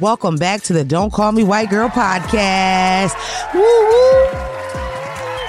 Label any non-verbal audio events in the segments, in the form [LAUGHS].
Welcome back to the Don't Call Me White Girl podcast. Woo woo.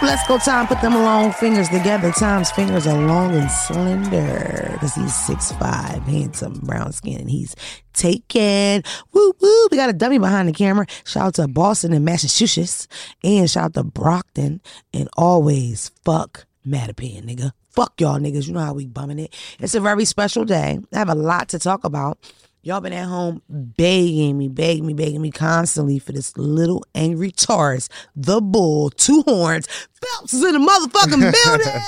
Let's go, Tom. Put them long fingers together. Tom's fingers are long and slender because he's six five, handsome, brown skin, and he's taken. Woo woo. We got a dummy behind the camera. Shout out to Boston and Massachusetts, and shout out to Brockton, and always fuck Mattapan, nigga. Fuck y'all niggas. You know how we bumming it. It's a very special day. I have a lot to talk about. Y'all been at home begging me, begging me, begging me constantly for this little angry Taurus, the bull, two horns. Phelps is in the motherfucking [LAUGHS] building.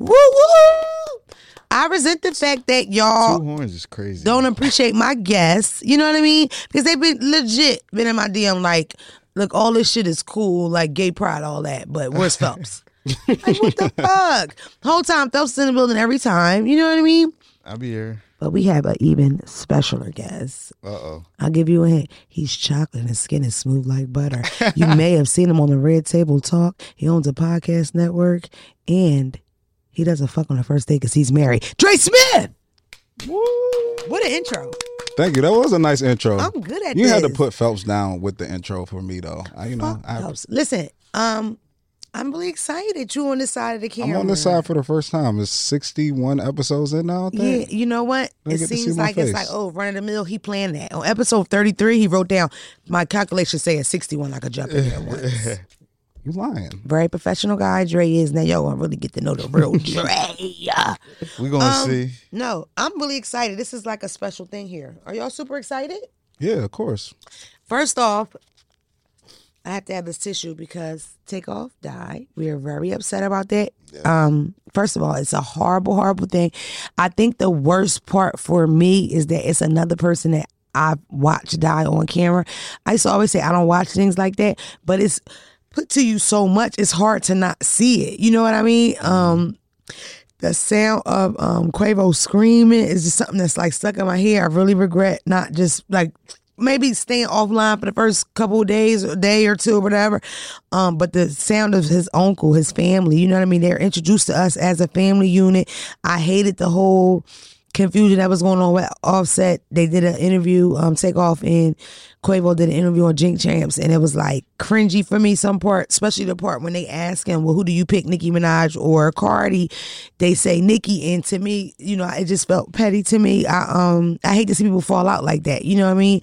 woo woo. I resent the fact that y'all Two horns is crazy. don't appreciate my guests. You know what I mean? Because they've been legit been in my DM like, look, all this shit is cool, like gay pride, all that, but where's Phelps? [LAUGHS] like, what the fuck? Whole time Phelps is in the building every time. You know what I mean? I'll be here. But we have an even specialer guest. Uh oh. I'll give you a hint. He's chocolate and his skin is smooth like butter. You may have seen him on the Red Table Talk. He owns a podcast network and he doesn't fuck on the first date because he's married. Dre Smith! Woo. What an intro. Thank you. That was a nice intro. I'm good at You had to put Phelps down with the intro for me though. I, you know, Fuck I, Phelps. Listen, um, I'm really excited you on the side of the camera. I'm on this side for the first time. It's 61 episodes in now. I Yeah, you know what? They It get see seems my like it's like, oh, run of the mill, he planned that. On episode 33, he wrote down, my calculations say at 61, I could jump in there once. [LAUGHS] You lying? Very professional guy Dre is. Now, yo, I really get to know the real [LAUGHS] Dre. We're gonna Um, see. No, I'm really excited. This is like a special thing here. Are y'all super excited? Yeah, of course. First off, I have to have this tissue because Takeoff died. We are very upset about that. Um, first of all, it's a horrible, horrible thing. I think the worst part for me is that it's another person that I've watched die on camera. I used to always say I don't watch things like that, but it's put to you so much, it's hard to not see it. You know what I mean? Um, the sound of um Quavo screaming is just something that's like stuck in my head. I really regret not just like maybe staying offline for the first couple days, a day or two or whatever. Um, but the sound of his uncle, his family, you know what I mean? They're introduced to us as a family unit. I hated the whole confusion that was going on with Offset. They did an interview, um, Takeoff and Quavo did an interview on Drink Champs, and it was like cringy for me. Some part, especially the part when they ask him, "Well, who do you pick, Nicki Minaj or Cardi?" They say Nicki, and to me, you know, it just felt petty to me. I um, I hate to see people fall out like that. You know what I mean?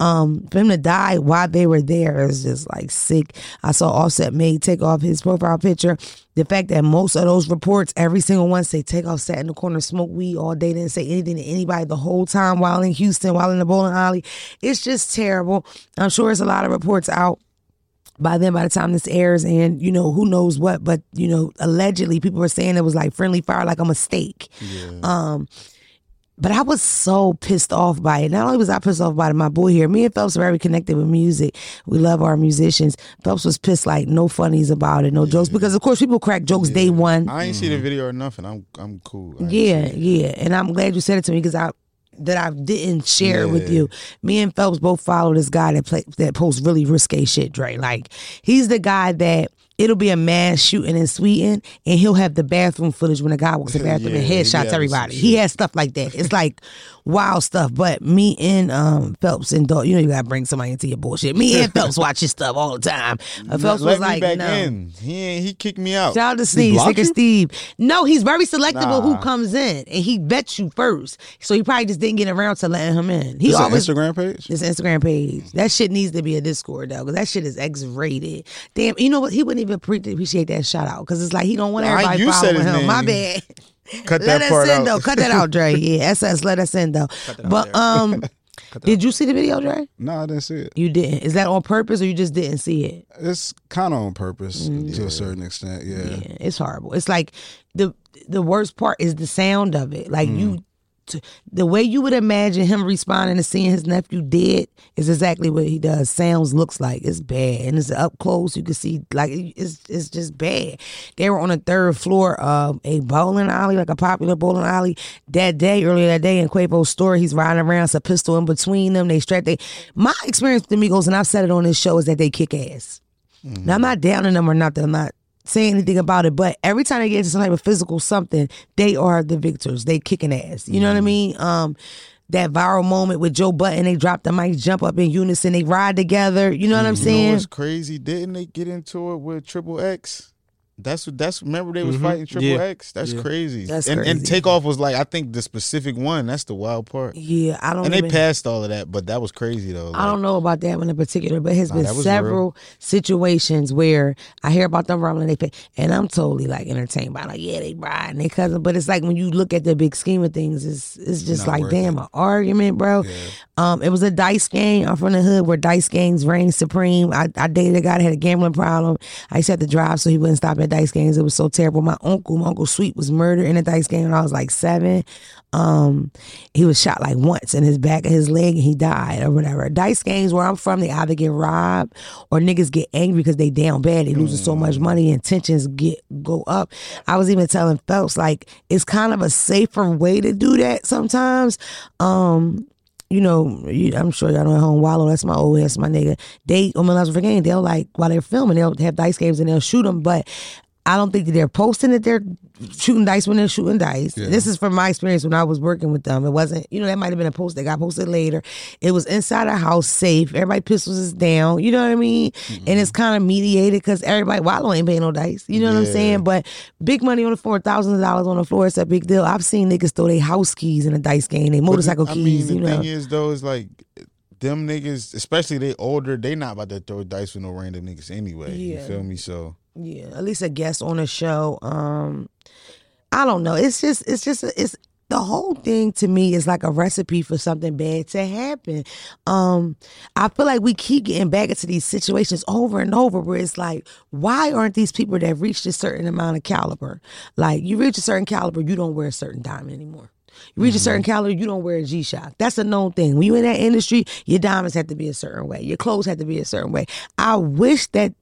Um, for him to die while they were there is just like sick. I saw Offset made Takeoff his profile picture. The fact that most of those reports, every single one say Takeoff sat in the corner, smoked weed all day, didn't say anything to anybody the whole time while in Houston, while in the bowling alley. It's just terrible. I'm sure there's a lot of reports out by then by the time this airs and you know who knows what but you know allegedly people were saying it was like friendly fire like a mistake um but I was so pissed off by it. Not only was I pissed off by it, my boy here, me and Phelps are very connected with music. We love our musicians. Phelps was pissed like no funnies about it, no jokes. Because of course people crack jokes day one. I ain't see the video or nothing. I'm I'm cool. I Yeah, yeah, and I'm glad you said it to me because I that I didn't share it with you. Me and Phelps both follow this guy that play that posts really risque shit, Dre. Like he's the guy that it'll be a mass shooting in Sweden, and he'll have the bathroom footage when a guy walks in the [LAUGHS] bathroom Yeah, and headshots everybody. He has stuff like that. It's like wild stuff. But me and um Phelps and Dog, you know you gotta bring somebody into your bullshit. Me and Phelps [LAUGHS] watch his stuff all the time. Uh, Phelps Let was like, back no. in. He he kicked me out. Shout out to Steve, Sticker? Steve. No, he's very selective of who comes in, and he vets you first. So he probably just didn't get around to letting him in. He This an always Instagram page. his Instagram page. That shit needs to be a Discord though, because that shit is X rated. Damn, you know what? He wouldn't even appreciate that shout out because it's like he don't want Nah, everybody you said following his him. My bad. Cut let that us part in out. though. Cut that out, Dre. [LAUGHS] Yeah, SS. Let us in though. But um, [LAUGHS] did you see the video, Dre? No, I didn't see it. You didn't. Is that on purpose or you just didn't see it? It's kind of on purpose to a certain extent. Yeah. Mm. Yeah, it's horrible. It's like the the worst part is the sound of it. Like you, t- the way you would imagine him responding to seeing his nephew dead is exactly what he does. Sounds looks like it's bad, and it's up close. You can see like it's it's just bad. They were on the third floor of a bowling alley, like a popular bowling alley. That day, earlier that day in Quavo's store, he's riding around, it's a pistol in between them. They strap. They my experience with the Migos, and I've said it on this show, is that they kick ass. Now I'm mm-hmm. not downing them or nothing. I'm not saying anything about it, but every time they get into some type of physical something, they are the victors. They kicking ass. You know what I mean? Um, that viral moment with Joe Budden, They drop the mic, jump up in unison, they ride together. You know what I'm You know saying? what's crazy? Didn't they get into it with Triple X? That's what that's remember they was Mhm. fighting Triple Yeah. X? That's Yeah. crazy. That's and and crazy. Takeoff was like I think the specific one. That's the wild part. yeah, I don't. And they passed all of that, but that was crazy though. I don't know about that one in particular, but has Nah, been that was several situations where I hear about them rumbling they pay, and I'm totally like entertained by like, yeah, they riding they cousin, but it's like when you look at the big scheme of things, it's it's just Not like damn it. an argument, bro. Um, it was a dice game. I'm from the hood where dice games reign supreme. I, I dated a guy that had a gambling problem. I used to have to drive so he wouldn't stop at dice games. It was so terrible. My uncle, my uncle Sweet, was murdered in a dice game when I was like seven. Um, he was shot like once in his back of his leg and he died or whatever. Dice games where I'm from, they either get robbed or niggas get angry because they down bad. They losing so much money and tensions get go up. I was even telling Phelps like it's kind of a safer way to do that sometimes. Um, you know, I'm sure y'all know at home Wallo. That's my old ass, my nigga. They, on my last game, they'll like while they're filming, they'll have dice games and they'll shoot them. But I don't think they're posting that they're shooting dice when they're shooting dice. This is from my experience when I was working with them. It wasn't, you know, that might have been a post that got posted later. It was inside a house, safe. Everybody pistols is down. You know what I mean? Mm-hmm. And it's kind of mediated because everybody Wallo ain't paying no dice. You know what I'm saying? But big money on the floor, thousands of dollars on the floor, it's a big deal. I've seen niggas throw their house keys in a dice game, their But motorcycle I keys. mean, you know. thing is though, is like them niggas, especially they older, they not about to throw dice with no random niggas anyway. You feel me? So Yeah, at least a guest on a show. Um, I don't know. It's just, it's just, it's the whole thing to me is like a recipe for something bad to happen. Um, I feel like we keep getting back into these situations over and over where it's like, why aren't these people that reached a certain amount of caliber? Like you reach a certain caliber, you don't wear a certain diamond anymore. You reach a certain caliber, you don't wear a G Shock. That's a known thing. When you in that industry, your diamonds have to be a certain way. Your clothes have to be a certain way. I wish that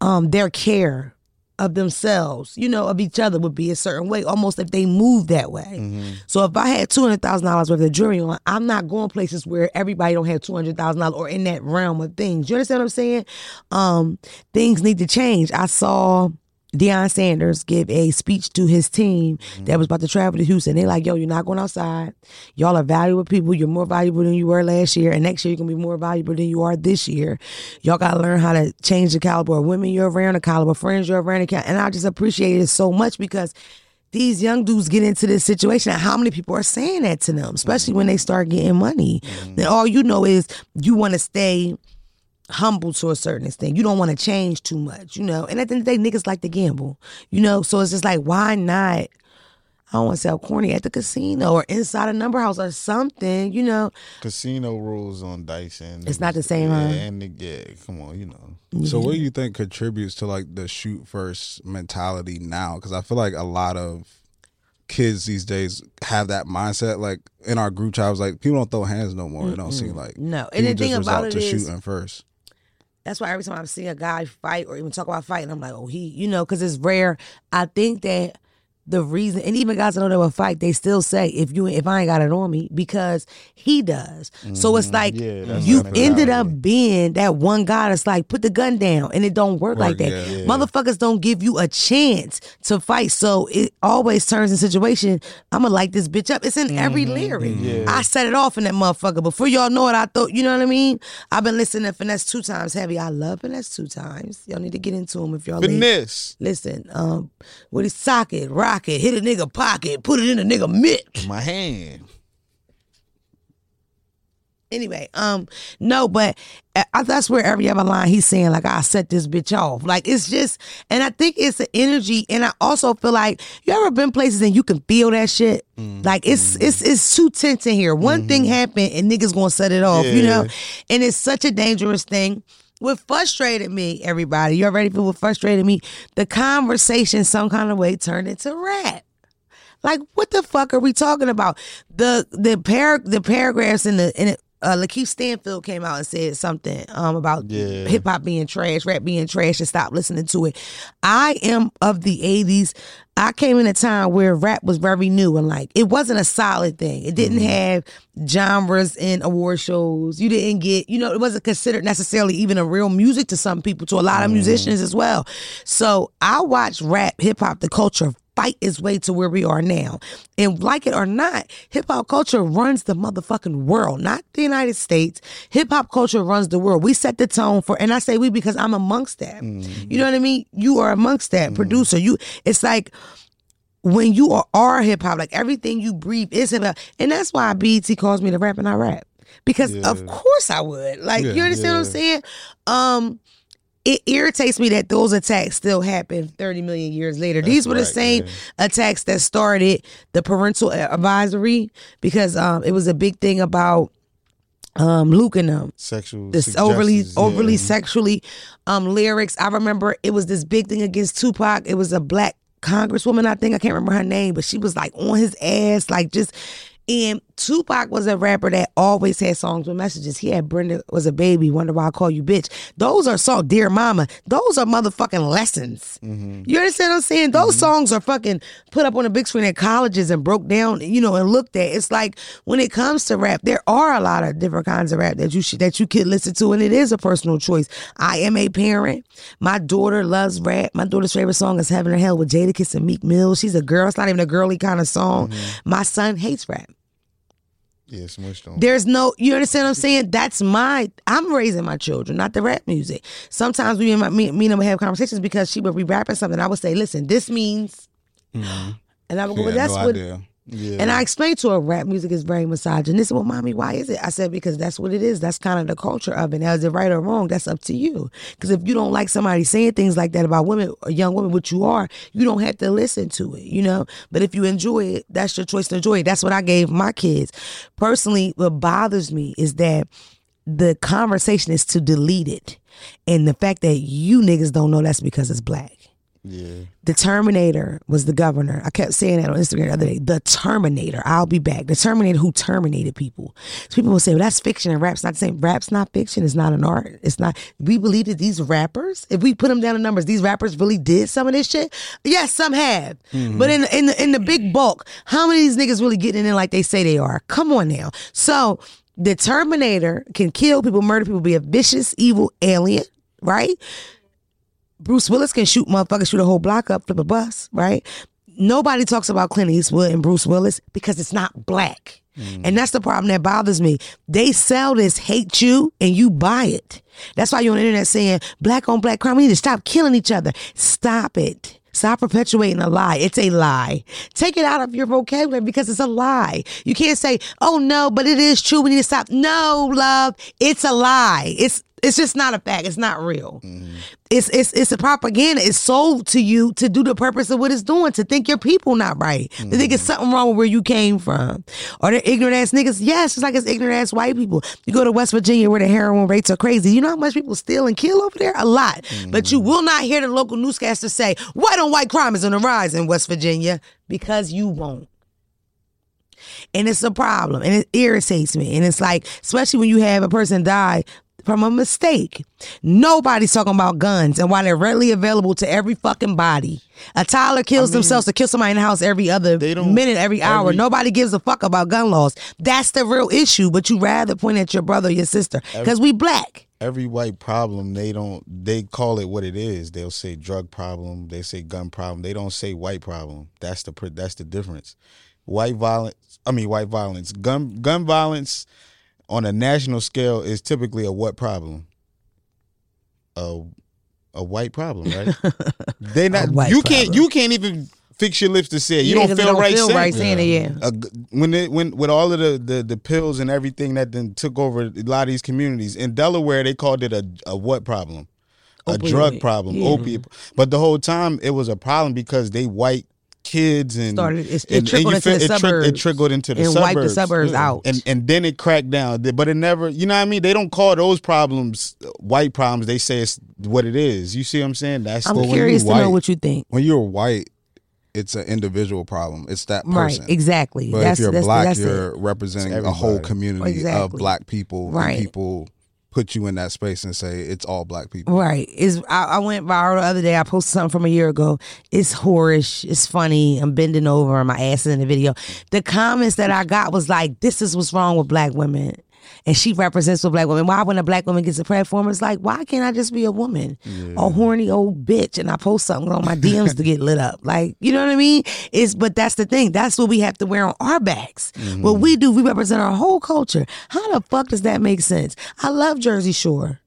um their care of themselves, you know, of each other would be a certain way, almost if they move that way. So if I had two hundred thousand dollars worth of jewelry on, I'm not going places where everybody don't have two hundred thousand dollars or in that realm of things. You understand what I'm saying? Um, things need to change. I saw Deion Sanders give a speech to his team that mm-hmm. was about to travel to Houston. They're like, yo, you're not going outside. Y'all are valuable people. You're more valuable than you were last year. And next year, you're going to be more valuable than you are this year. Y'all got to learn how to change the caliber of women you're around, the caliber of friends you're around. And I just appreciate it so much because these young dudes get into this situation and how many people are saying that to them, especially when they mm-hmm. start getting money. Mm-hmm. And all you know is you want to stay humble to a certain extent. You don't want to change too much, you know. And at the end of the day, niggas like to gamble, you know. So it's just like, why not? I don't want to sell corny at the casino or inside a number house or something, you know. casino rules on dice and It's not the same, Yeah, huh? and the, yeah, come on, you know. So what do you think contributes to like the shoot first mentality now? Because I feel like a lot of kids these days have that mindset. Like in our group chat, I was like, people don't throw hands no more. It don't seem like No. And the thing just about resort it to is, shooting first. That's why every time I see a guy fight or even talk about fighting, I'm like, oh, he, you know, because it's rare. I think that the reason, and even guys that know they will fight, they still say, if you, if I ain't got it on me, because he does. So it's like Yeah, you ended up being that one guy that's like, put the gun down, and it don't work like that. yeah. Yeah. Motherfuckers don't give you a chance to fight, so it always turns in situation. I'm gonna light this bitch up. It's in every lyric. Yeah. I set it off in that motherfucker. Before y'all know it, I thought, you know what I mean? I've been listening to Finesse2Tymes heavy. I love Finesse2Tymes. Y'all need to get into him if y'all. Finesse. Listen, um, with his socket, rocket, hit a nigga pocket, put it in a nigga mitt. My hand. Anyway, um, no, but uh, that's where every other line he's saying like I set this bitch off. Like it's just, and I think it's the energy, and I also feel like you ever been places and you can feel that shit. Like it's it's it's too tense in here. One thing happened and niggas gonna set it off, you know, and it's such a dangerous thing. What frustrated me, everybody, you already feel what frustrated me? The conversation, some kind of way, turned into rap. Like, what the fuck are we talking about? The the par the paragraphs in the in it. Uh, Lakeith Stanfield came out and said something um, about Yeah. hip hop being trash, rap being trash, and stop listening to it. I am of the '80s. I came in a time where rap was very new and like it wasn't a solid thing. It didn't have genres in award shows. You didn't get, you know, it wasn't considered necessarily even a real music to some people, to a lot of musicians as well. So I watched rap, hip hop, the culture fight its way to where we are now. And like it or not, hip hop culture runs the motherfucking world, not the United States. Hip hop culture runs the world. We set the tone for, and I say we because I'm amongst that. Mm-hmm. You know what I mean? You are amongst that producer. You, it's like when you are, are hip hop, like everything you breathe is hip hop, and that's why BET calls me to rap and I rap because of course I would. Like you Yeah. understand what I'm saying? Um, it irritates me that those attacks still happen 30 million years later. These were the same yeah. attacks that started the parental advisory because um, it was a big thing about um, Luke and them Sexual. this overly yeah. overly sexually um lyrics. I remember it was this big thing against Tupac. It was a black congresswoman, I think I can't remember her name, but she was like on his ass, like just and Tupac was a rapper that always had songs with messages. He had Brenda was a baby, wonder why I call you bitch. Those are songs, dear mama. Those are motherfucking lessons. Mm-hmm. You understand what I'm saying? Those mm-hmm. songs are fucking put up on the big screen at colleges and broke down, you know, and looked at. It's like when it comes to rap, there are a lot of different kinds of rap that you should that you could listen to, and it is a personal choice. I am a parent. My daughter loves rap. My daughter's favorite song is Heaven or Hell with Jadakiss and Meek Mill. She's a girl. It's not even a girly kind of song. Mm-hmm. My son hates rap. Yeah, smushed on. There's no, you understand what I'm saying? That's my, I'm raising my children, not the rap music. Sometimes we, and my, me, me and them would have conversations because she would be rapping something. I would say, listen, this means, mm-hmm. and I would go, well, that's no what, idea. Yeah. and I explained to her, rap music is very misogynistic. Well, mommy, why is it? I said, because that's what it is. That's kind of the culture of it. Now, is it right or wrong? That's up to you. Because if you don't like somebody saying things like that about women or young women, which you are, you don't have to listen to it, you know? But if you enjoy it, that's your choice to enjoy it. That's what I gave my kids. Personally, what bothers me is that the conversation is to delete it. And the fact that you niggas don't know that's because it's black. Yeah. The Terminator was the governor. I kept saying that on Instagram the other day. The Terminator. I'll be back. The Terminator who terminated people. So people will say, well, that's fiction and rap's not the same. Rap's not fiction. It's not an art. It's not. We believe that these rappers, if we put them down in numbers, these rappers really did some of this shit. Yes, some have. Mm-hmm. But in, in, the, in the big bulk, how many of these niggas really getting in like they say they are? Come on now. So the Terminator can kill people, murder people, be a vicious, evil alien, right? Bruce Willis can shoot motherfuckers, shoot a whole block up, flip a bus, right? Nobody talks about Clint Eastwood and Bruce Willis because it's not black. Mm. And that's the problem that bothers me. They sell this hate you and you buy it. That's why you're on the internet saying black on black crime. We need to stop killing each other. Stop it. Stop perpetuating a lie. It's a lie. Take it out of your vocabulary because it's a lie. You can't say, "Oh no, but it is true. We need to stop." No, love, it's a lie. It's it's just not a fact. It's not real. It's it's it's a propaganda. It's sold to you to do the purpose of what it's doing. To think your people not right. To think it's mm-hmm. something wrong with where you came from. Or they're ignorant ass niggas. Yes, just like it's ignorant ass white people. You go to West Virginia where the heroin rates are crazy. You know how much people steal and kill over there? A lot. But you mm-hmm. will not hear the local newscaster say white on white crime is on the rise in West Virginia because you won't. And it's a problem and it irritates me. And it's like, especially when you have a person die from a mistake. Nobody's talking about guns and why they're readily available to every fucking body. A Tyler kills themselves to kill somebody in the house every other minute, every hour. every- Nobody gives a fuck about gun laws. That's the real issue. But you rather point at your brother or your sister because we black. every white problem they don't they call it what it is they'll say drug problem they say gun problem they don't say white problem that's the that's the difference white violence i mean white violence gun gun violence on a national scale is typically a what problem? A a white problem right? [LAUGHS] They not white you can't you can't even fix your lips to say it. You Yeah, don't 'cause it feel right feel saying right it. saying it, yeah. a g- when it when with all of the, the the pills and everything that then took over a lot of these communities in Delaware they called it a a what problem? A Opioid, drug problem yeah. opiate. But the whole time it was a problem because they white kids and Started- it's- it and, and trickled you into feel- the it, trick- suburbs it trickled into the and suburbs wiped the suburbs Yeah. out. and and then it cracked down but it never you know what I mean they don't call those problems uh, white problems they say it's what it is you see what I'm saying that's I'm the when you curious to know what you think. When you're white, it's an individual problem. It's that Right, person. exactly. But that's, if you're that's, black, that's you're it. representing a whole everybody. community of black people. Right. And people put you in that space and say it's all black people. Right. Is I, I went viral the other day. I posted something from a year ago. It's whorish. It's funny. I'm bending over and my ass is in the video. The comments that I got was like, "This is what's wrong with black women." And she represents a black woman. Why when a black woman gets a platform, it's like, why can't I just be a woman? A horny old bitch and I post something on my DMs to get lit up. Like, you know what I mean? It's but that's the thing. That's what we have to wear on our backs. What mm. we do, we represent our whole culture. How the fuck does that make sense? I love Jersey Shore.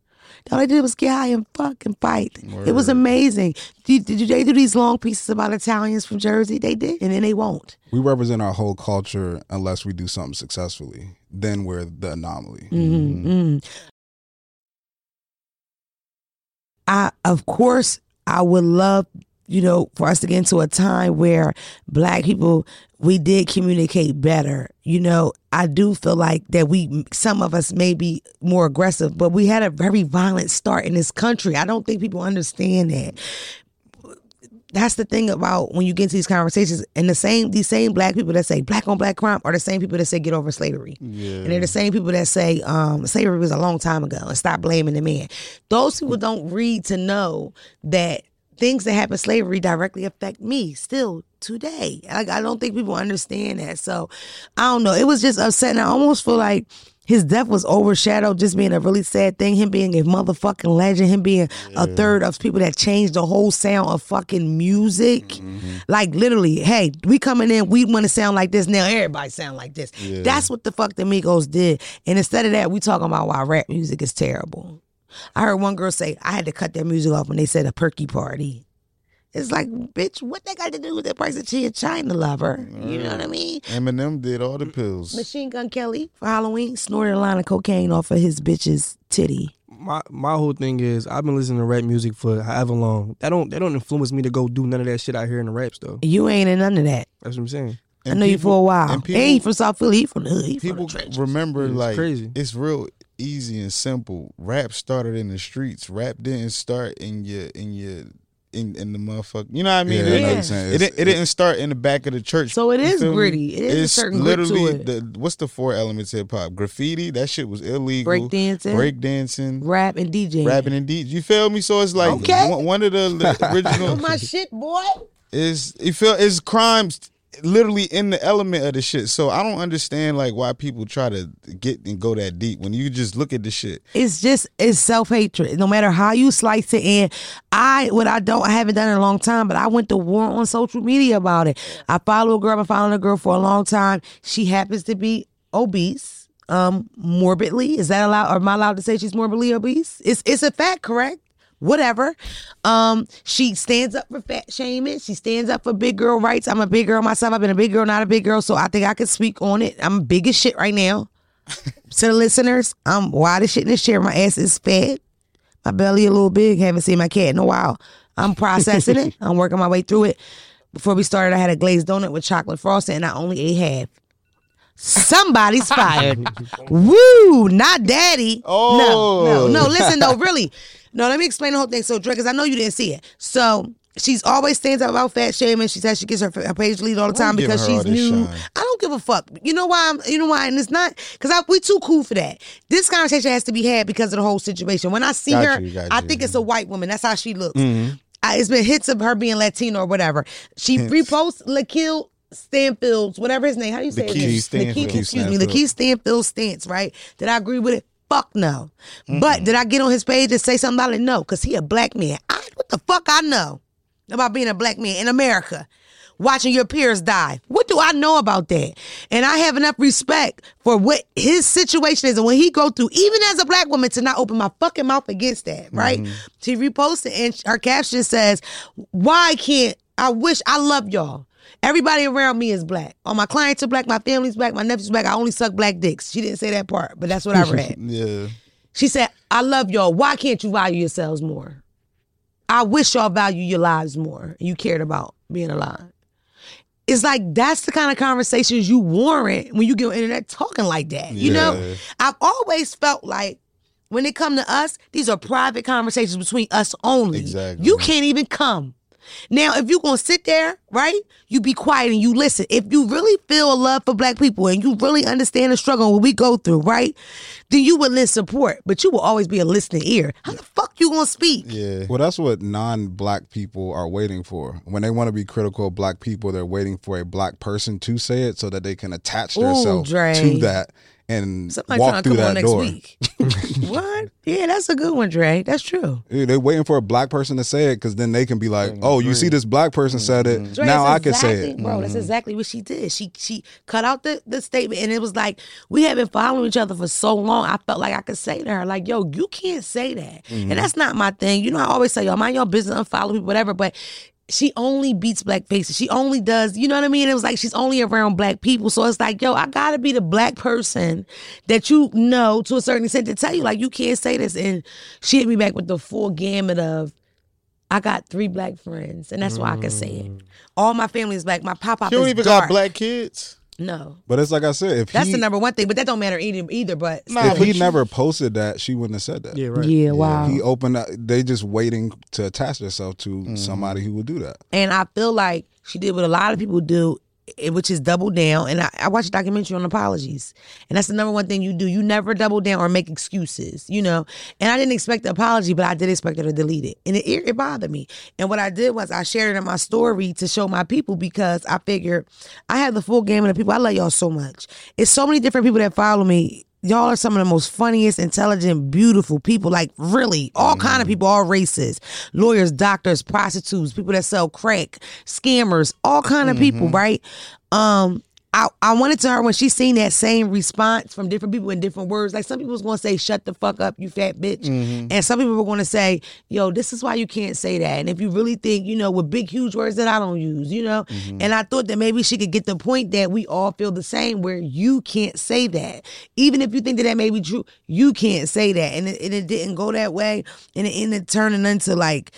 All they did was get high and fucking fight. It was amazing. Did, did they do these long pieces about Italians from Jersey? They did, and then they won't. We represent our whole culture unless we do something successfully. Then we're the anomaly. Mm-hmm. I, of course, I would love, you know, for us to get into a time where black people we did communicate better. You know, I do feel like that we some of us may be more aggressive, but we had a very violent start in this country. I don't think people understand that. That's the thing about when you get into these conversations, and the same these same black people that say black on black crime are the same people that say get over slavery, Yeah. and they're the same people that say um, slavery was a long time ago and stop blaming the man. Those people don't read to know that things that happen slavery directly affect me still today. Like I don't think people understand that. So I don't know. It was just upsetting. I almost feel like his death was overshadowed just being a really sad thing. Him being a motherfucking legend. Him being a third of people that changed the whole sound of fucking music. Mm-hmm. Like literally, hey, we coming in, we want to sound like this. Now everybody sound like this. That's what the fuck the Migos did. And instead of that, we talking about why rap music is terrible. I heard one girl say, I had to cut their music off when they said a perky party. It's like, bitch, what they got to do with the price of she a China lover? You know what I mean? Eminem did all the pills. Machine Gun Kelly for Halloween snorted a line of cocaine off of his bitch's titty. my my whole thing is I've been listening to rap music for however long. That don't that don't influence me to go do none of that shit out here in the raps though. You ain't in none of that. That's what I'm saying. I know you for a while. and And people- he ain't from South Philly. He from the hood. He from people the trenches. remember It's like crazy. it's real easy and simple. Rap started in the streets. Rap didn't start in your in your in, in the motherfucker. You know what I mean? Yeah, It, I know what Yeah. it, didn't, it didn't start in the back of the church. So it is gritty. It is a it's certain literally it. the what's the four elements hip hop? Graffiti. That shit was illegal. Breakdancing. break dancing, Rap and DJ. rapping and DJ. You feel me? So it's like Okay. one, one of the [LAUGHS] original Oh my shit, boy. is you feel is crimes literally in the element of the shit. So I don't understand like why people try to get and go that deep when you just look at the shit. It's just it's self hatred. No matter how you slice it, and I what I don't I haven't done in a long time, but I went to war on social media about it. I follow a girl. I've been following a girl for a long time. She happens to be obese, um, morbidly. Is that allowed? Am I allowed to say she's morbidly obese? It's it's a fact, correct? Whatever. Um, she stands up for fat shaming. She stands up for big girl rights. I'm a big girl myself. I've been a big girl, not a big girl, so I think I could speak on it. I'm big as shit right now [LAUGHS] to the listeners, I'm wide as shit in this chair. My ass is fat. My belly a little big. Haven't seen my cat in a while. I'm processing it. [LAUGHS] I'm working my way through it. Before we started, I had a glazed donut with chocolate frosting, and I only ate half. Somebody's fired. [LAUGHS] Woo! Not daddy. Oh. No, no, oh. no. Listen though, really. No, let me explain the whole thing. So, Drake, because I know you didn't see it. So she's always stands up about fat shaming. She says she gets her, her page lead all the time because she's new. shine? I don't give a fuck. You know why? I'm, you know why? And it's not because we too cool for that. This conversation has to be had because of the whole situation. When I see Got her, you, I you. think it's a white woman. That's how she looks. Mm-hmm. I, it's been hits of her being Latino or whatever. She reposts Lakeith Stanfield's whatever his name. How do you say Lakeith name? Stanfield. Lakeith, Lakeith excuse me, Stanfield. Lakeith Stanfield's stance. Right? Did I agree with it? Fuck no. But did I get on his page and say something about it? No, because he a black man. I, what the fuck I know about being a black man in America? Watching your peers die. What do I know about that? And I have enough respect for what his situation is and when he go through, even as a black woman, to not open my fucking mouth against that, right? Mm-hmm. She reposted and her caption says, Why can't I wish I love y'all? Everybody around me is black. All my clients are black, my family's black, my nephew's black. I only suck black dicks. She didn't say that part, but that's what I [LAUGHS] read. Yeah. She said, I love y'all. Why can't you value yourselves more? I wish y'all value your lives more. You cared about being alive. It's like that's the kind of conversations you warrant when you get on the internet talking like that. You know? I've always felt like when it come to us, these are private conversations between us only. Exactly. You can't even come. Now, if you're gonna sit there, right, you be quiet and you listen. If you really feel a love for black people and you really understand the struggle and what we go through, right, then you will lend support. But you will always be a listening ear. How the fuck you gonna speak? Yeah. Well, that's what non-black people are waiting for. When they want to be critical of black people, they're waiting for a black person to say it so that they can attach Ooh, themselves Dre. to that and Somebody walk through come on that next door. week. [LAUGHS] what? Yeah, that's a good one, Dre. That's true. Yeah, They're waiting for a black person to say it because then they can be like, "Oh, you see, this black person said it. Dre, now I that's can say it." Mm-hmm. bro. That's exactly what she did. She she cut out the the statement, and it was like we have been following each other for so long. I felt like I could say to her, like, "Yo, you can't say that," Mm-hmm. and that's not my thing. You know, I always say, "Yo, mind your business, unfollow people, whatever," but. She only beats black faces. She only does, you know what I mean? It was like she's only around black people. So it's like, yo, I gotta be the black person that you know to a certain extent to tell you, like, you can't say this. And she hit me back with the full gamut of, I got three black friends, and that's why I can say it. Mm. All my family is black. My pop pop You don't even dark. got black kids. No, But it's like I said, if that's he the number one thing. But that don't matter either. Either, but Nah, if but he you- never posted that, she wouldn't have said that. Yeah, right. yeah, wow. He opened. Up, they just waiting to attach themselves to Mm-hmm. somebody who would do that. And I feel like she did what a lot of people do, which is double down. And I, I watched a documentary on apologies. And that's the number one thing you do. You never double down or make excuses, you know? And I didn't expect the apology, but I did expect her to delete it. And it, it bothered me. And what I did was I shared it in my story to show my people because I figured I have the full gamut of the people. I love y'all so much. It's so many different people that follow me y'all are some of the most funniest intelligent beautiful people. Like really all kind of people all races. Lawyers doctors prostitutes people that sell crack scammers all kind of people right? Um I, I wanted to her when she seen that same response from different people in different words. Like some people was gonna say, "Shut the fuck up, you fat bitch," mm-hmm. and some people were gonna say, "Yo, this is why you can't say that." And if you really think, you know, with big huge words that I don't use, you know, mm-hmm. and I thought that maybe she could get the point that we all feel the same, where you can't say that, even if you think that that may be true, you can't say that, and it, and it didn't go that way, and it ended turning into like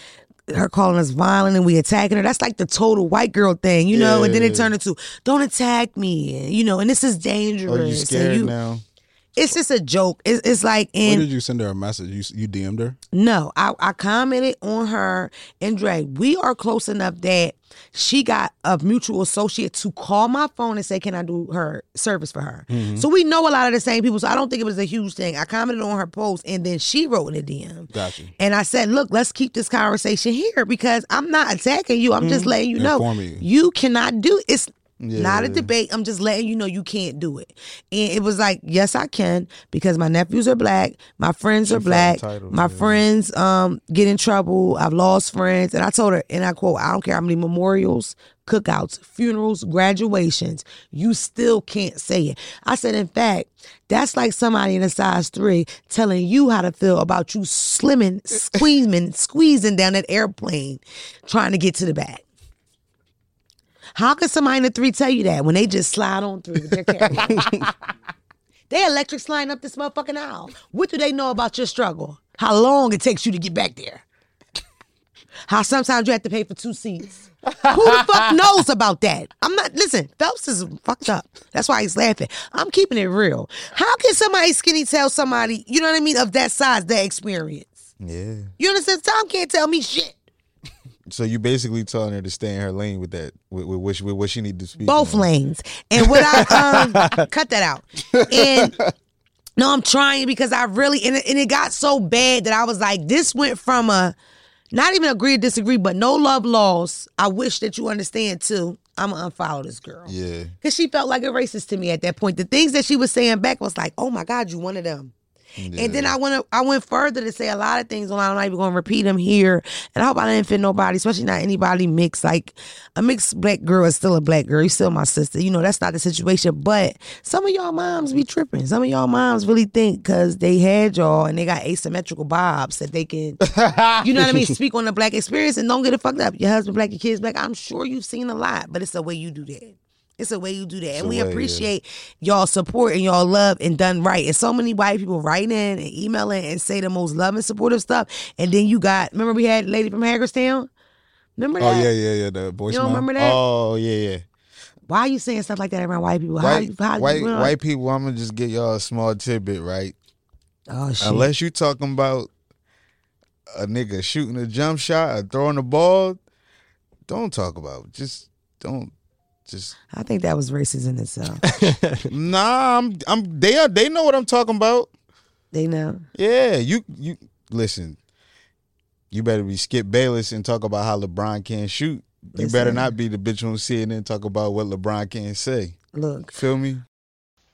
her calling us violent and we attacking her. That's like the total white girl thing, you know. And then it Yeah. turned into don't attack me, you know. And this is oh, dangerous. Are you and scared you- now? It's just a joke. It's, it's like When and did you send her a message? You you DM'd her? no, I, I commented on her and Dre. We are close enough that she got a mutual associate to call my phone and say, "Can I do her service for her?" Mm-hmm. So we know a lot of the same people. So I don't think it was a huge thing. I commented on her post and then she wrote in a DM. Gotcha. And I said, look, let's keep this conversation here because I'm not attacking you. I'm just mm-hmm. letting you know you. you cannot do it's not a debate. I'm just letting you know you can't do it. And it was like, yes, I can because my nephews are black, my friends are black, entitled, my yeah. friends um get in trouble. I've lost friends, and I told her, and I quote, I don't care how many memorials, cookouts, funerals, graduations, you still can't say it. I said, in fact, that's like somebody in a size three telling you how to feel about you slimming, squeezing, squeezing down that airplane, trying to get to the back. How can somebody in a three tell you that when they just slide on through with their carry [LAUGHS] They electric sliding up this motherfucking aisle. What do they know about your struggle? How long it takes you to get back there? How sometimes you have to pay for two seats. Who the fuck [LAUGHS] knows about that? I'm not listen, Phelps is fucked up. That's why he's laughing. I'm keeping it real. How can somebody skinny tell somebody, you know what I mean, of that size, that experience? Yeah. You understand? Tom can't tell me shit. So you're basically telling her to stay in her lane with that, with, with, what, she, with what she need to speak. both on. lanes. And what I um [LAUGHS] cut that out. And no, I'm trying because I really and it, and it got so bad that I was like, this went from a not even agree or disagree, but no love lost. I wish that you understand too. I'm gonna unfollow this girl. Yeah. Cause she felt like a racist to me at that point. The things that she was saying back was like, "Oh my God, you one of them." And then I went I went further to say a lot of things. and I'm not even going to repeat them here. And I hope I didn't offend nobody, especially not anybody mixed. Like a mixed black girl is still a black girl. You're still my sister. You know that's not the situation. But some of y'all moms be tripping. Some of y'all moms really think because they had y'all and they got asymmetrical bobs that they can, [LAUGHS] you know what I mean, speak on the black experience and don't get it fucked up. Your husband black, your kids black. I'm sure you've seen a lot, but it's the way you do that. It's the way you do that. And we way, yeah. appreciate y'all support and y'all love and done right. And so many white people write in and emailing and say the most loving, supportive stuff. And then you got, remember we had lady from Hagerstown? Remember Oh that? Oh, yeah, yeah, yeah. The voicemail. You don't remember that? Oh yeah, yeah. Why are you saying stuff like that around white people? White, you- how, white, you know? white people. I'm gonna just get y'all a small tidbit, right? Oh, shit. Unless you talking about a nigga shooting a jump shot or throwing the ball, don't talk about. it. Just don't. Just I think that was racist in itself. [LAUGHS] nah. I'm. I'm. They are. They know what I'm talking about. they know. Yeah. You. You listen. You better be Skip Bayless and talk about how LeBron can't shoot. You better not be the bitch on CNN and talk about what LeBron can't say. Look, Feel me?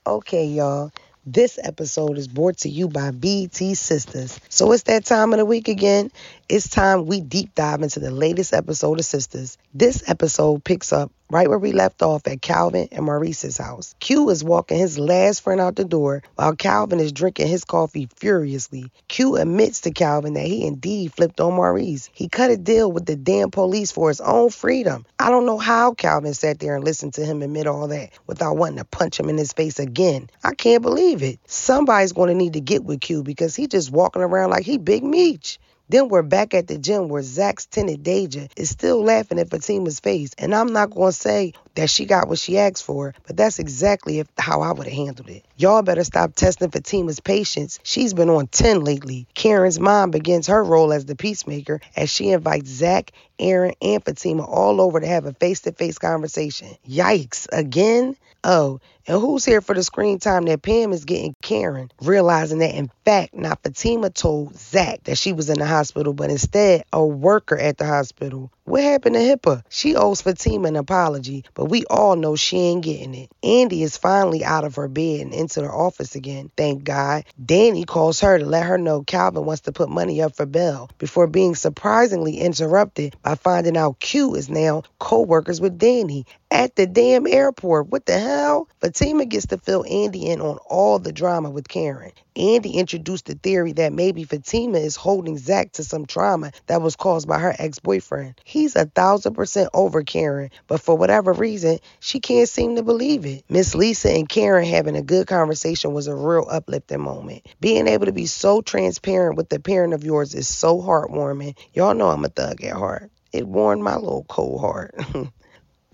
Okay, y'all. This episode is brought to you by BT Sistas. So it's that time of the week again. It's time we deep dive into the latest episode of Sistas. This episode picks up right where we left off at Calvin and Maurice's house. Q is walking his last friend out the door while Calvin is drinking his coffee furiously. Q admits to Calvin that he indeed flipped on Maurice. He cut a deal with the damn police for his own freedom. I don't know how Calvin sat there and listened to him admit all that without wanting to punch him in his face again. I can't believe it. Somebody's going to need to get with Q because he just walking around like he Big Meech. Then we're back at the gym where Zac's tenant Deja is still laughing at Fatima's face. And I'm not going to say that she got what she asked for, but that's exactly if, how I would have handled it. Y'all better stop testing Fatima's patience. She's been on 10 lately. Karen's mom begins her role as the peacemaker as she invites Zac, Aaron, and Fatima all over to have a face to face conversation. Yikes, again? Oh, and who's here for the screen time that Pam is getting Karen, realizing that in fact, not Fatima told Zac that she was in the hospital, but instead a worker at the hospital. What happened to HIPAA? She owes Fatima an apology, but we all know she ain't getting it. Andi is finally out of her bed and into the office again, thank God. Danni calls her to let her know Calvin wants to put money up for Belle before being surprisingly interrupted by finding out Q is now co workers with Danni at the damn airport. What the hell? Fatima gets to fill Andi in on all the drama with Karen. Andi introduced the theory that maybe Fatima is holding Zac to some trauma that was caused by her ex boyfriend. He's a thousand percent over Karen, but for whatever reason, she can't seem to believe it. Miss Lisa and Karen having a good conversation was a real uplifting moment. Being able to be so transparent with the parent of yours is so heartwarming. Y'all know I'm a thug at heart. It warmed my little cold heart. [LAUGHS]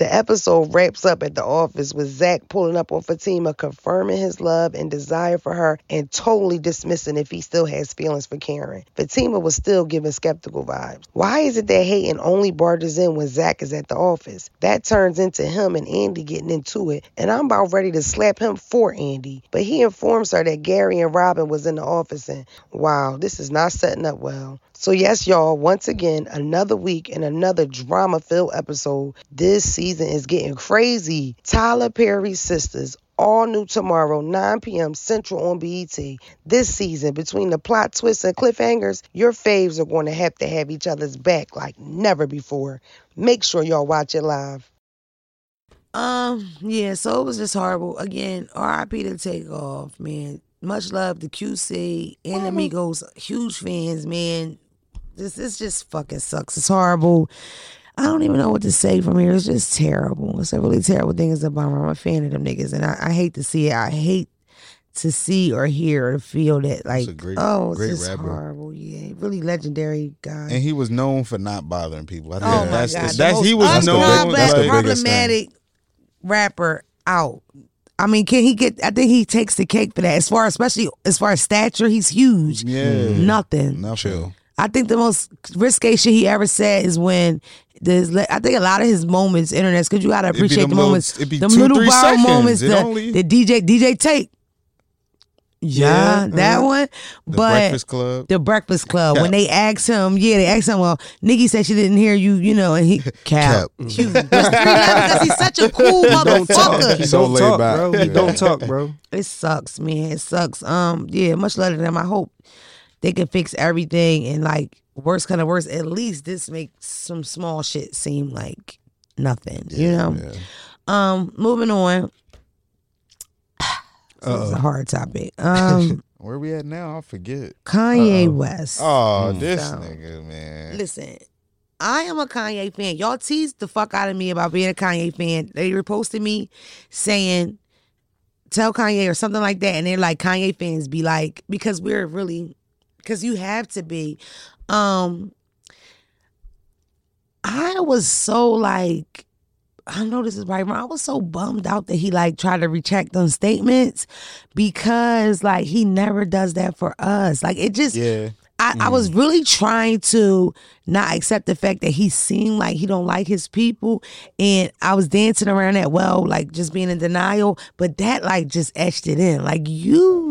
The episode wraps up at the office with Zac pulling up on Fatima, confirming his love and desire for her, and totally dismissing if he still has feelings for Karen. Fatima was still giving skeptical vibes. Why is it that Hayden only barges in when Zac is at the office? That turns into him and Andi getting into it, and I'm about ready to slap him for Andi. But he informs her that Gary and Robin was in the office, and wow, this is not setting up well. So, yes, y'all, once again, another week and another drama filled episode. This season is getting crazy. Tyler Perry's Sistas, all new tomorrow, 9 p.m. Central on BET. This season, between the plot twists and cliffhangers, your faves are going to have to have each other's back like never before. Make sure y'all watch it live. Um, yeah, so it was just horrible. Again, RIP to Takeoff, man. Much love to QC and Amigos, huge fans, man. This this just fucking sucks. It's horrible. I don't even know what to say from here. It's just terrible. It's a really terrible thing. It's a bummer. I'm a fan of them niggas, and I, I hate to see it. I hate to see or hear or feel that like a great- oh it's great just rapper. horrible. Yeah, really legendary guy. And he was known for not bothering people. I oh think oh my that's god, the, that's the he most was the known. big- that's the like- biggest thing. problematic rapper out. I mean, can he get? I think he takes the cake for that. As far, especially as far as stature, he's huge. Yeah, Nothing. Nothing. Chill. I think the most risque shit he ever said is when there's. I think a lot of his moments, internet, because you gotta appreciate the moments, it'd be them two, little three viral moments. It The, only- the DJ DJ Take. Yeah, Yeah, that uh-huh. one. The but Breakfast Club. the Breakfast Club. Cap. When they asked him, yeah, they asked him, well, Nicki said she didn't hear you, you know, and he cap. Cap. Huge. because he's such a cool Don't motherfucker. He So laid talk, back. bro. He Yeah. don't talk, bro. It sucks, man. It sucks. Um, yeah, much love to them. I hope they can fix everything and like worst kind of worst. At least this makes some small shit seem like nothing. you know. Yeah. Um, moving on. [SIGHS] This is a hard topic. Um, [LAUGHS] Where we at now? I forget. Kanye West. Oh, Mm. this So- nigga, man. Listen, I am a Kanye fan. Y'all teased the fuck out of me about being a Kanye fan. They reposted me saying, tell Kanye or something like that. And they're like, Kanye fans be like, because we're really, because you have to be. Um, I was so like, I know this is right, I was so bummed out that he like tried to retract them statements because like he never does that for us. Like it just Yeah. I, I was really trying to not accept the fact that he seemed like he don't like his people and I was dancing around that well, like just being in denial, but that like just etched it in. Like you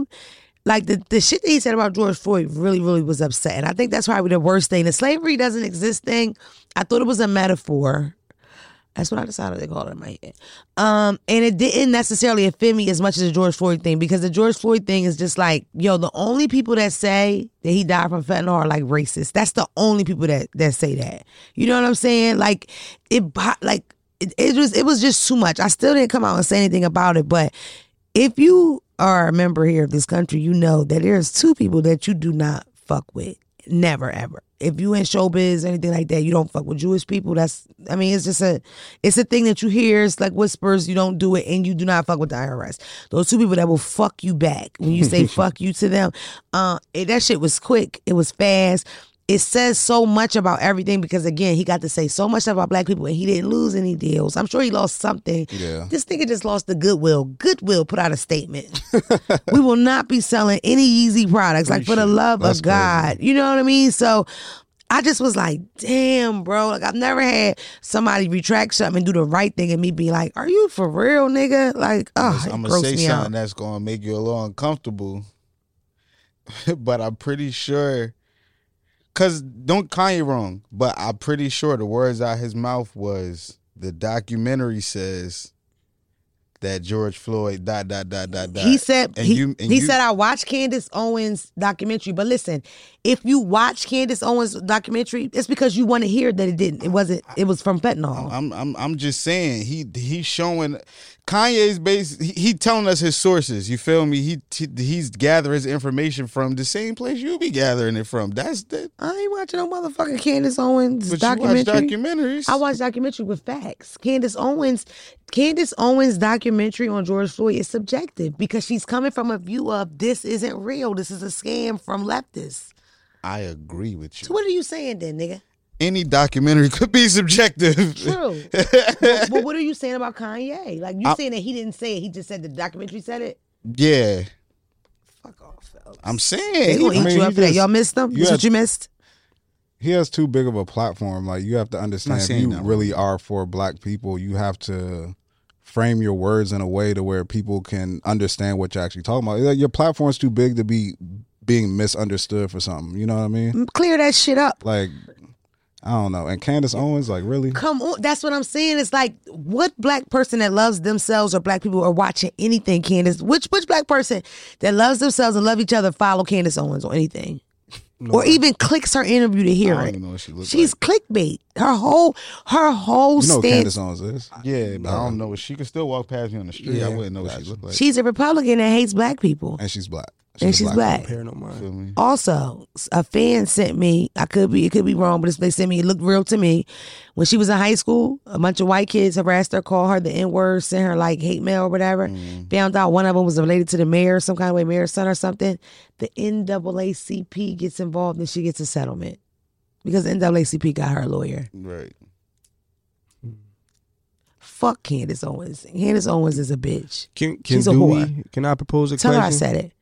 like the, the shit that he said about George Floyd really, really was upsetting. I think that's probably the worst thing. The slavery doesn't exist thing, I thought it was a metaphor. That's what I decided to call it in my head. Um, and it didn't necessarily offend me as much as the George Floyd thing because the George Floyd thing is just like, yo, the only people that say that he died from fentanyl are like racist. That's the only people that that say that. You know what I'm saying? Like it, like it, it was it was just too much. I still didn't come out and say anything about it, but if you are a member here of this country, you know that there's two people that you do not fuck with. Never ever. If you in showbiz or anything like that, you don't fuck with Jewish people. That's I mean, it's just a it's a thing that you hear. It's like whispers, you don't do it, and you do not fuck with the IRS. Those two people that will fuck you back when you say [LAUGHS] fuck you to them. Uh it, that shit was quick. It was fast. It says so much about everything because again, he got to say so much about black people and he didn't lose any deals. I'm sure he lost something. Yeah. This nigga just lost the Goodwill. Goodwill put out a statement. we will not be selling any Yeezy products. Like for the love That's of God. You know what I mean? So I just was like, damn, bro. Like I've never had somebody retract something and do the right thing and me be like, Are you for real, nigga? Like, oh, I'm gonna say me something out. that's gonna make you a little uncomfortable, [LAUGHS] but I'm pretty sure. Cause don't Kanye wrong, but I'm pretty sure the words out his mouth was the documentary says that George Floyd dot dot dot dot dot. He said and he, you, he you- said I watched Candace Owens documentary, but listen, if you watch Candace Owens documentary, it's because you want to hear that it didn't. It wasn't. It was from fentanyl. I'm I'm I'm just saying he he's showing Kanye's base. He, he telling us his sources. You feel me? He, he he's gathering his information from the same place you be gathering it from. That's the I ain't watching no motherfucking Candace Owens but documentary. you watch documentaries. I watch documentary with facts. Candace Owens, Candace Owens documentary on George Floyd is subjective because she's coming from a view of this isn't real. This is a scam from leftists. I agree with you. So what are you saying then, nigga? Any documentary could be subjective. True. [LAUGHS] but, but what are you saying about Kanye? Like you saying that he didn't say it, he just said the documentary said it? yeah, Fuck off, fellas. I'm saying. They saying. gonna eat mean, you he up for that. Y'all missed them? you That's had- what you missed? he has too big of a platform. Like you have to understand, if you that really are for black people, you have to frame your words in a way to where people can understand what you're actually talking about. Like, Your platform's too big to be being misunderstood for something. You know what I mean? Clear that shit up. Like I don't know. And Candace Owens, like really? Come on, that's what I'm saying. It's like what black person that loves themselves or black people are watching anything, Candace? Which which black person that loves themselves and love each other follow Candace Owens or anything? or even clicks her interview to I hear don't it. even know what she looks She's clickbait. Her whole her whole You know stance. Candace Owens is? Yeah, but I don't know. She can still walk past me on the street. I wouldn't know what she looked like. She's a Republican that hates black people. And she's black. And she's black. woman. Paranoid mind. feel me? Also, a fan sent me. I could be, it could be wrong, but it's, they sent me. It looked real to me. When she was in high school, a bunch of white kids harassed her, called her the N word, sent her like hate mail or whatever. Mm. Found out one of them was related to the mayor, some kind of way, mayor's son or something. The NAACP gets involved and she gets a settlement because the NAACP got her a lawyer. Right. Fuck Candace Owens. Candace Owens is a bitch. Can can She's a Dewey, whore. can I propose a Tell her I said it.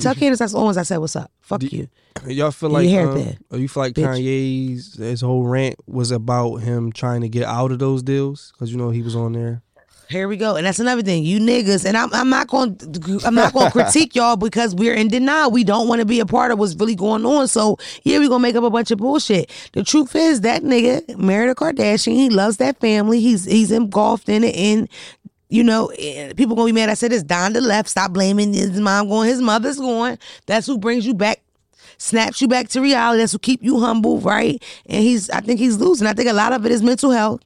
Tell Candace Owens I said what's up. Fuck Do- you. Y'all feel You like hear um, that, or you feel like bitch. Kanye's his whole rant was about him trying to get out of those deals because you know he was on there. Here we go, and that's another thing. You niggas, and I'm, I'm not going, I'm not going to critique y'all because we're in denial. We don't want to be a part of what's really going on. So yeah, we gonna make up a bunch of bullshit. The truth is that nigga married a Kardashian. He loves that family. He's he's engulfed in it, and you know, eh, people gonna be mad. I said it's Donda left. Stop blaming his mom going. His mother's going. That's who brings you back snaps you back to reality. That's what keep you humble, right? And he's, I think he's losing. I think a lot of it is mental health.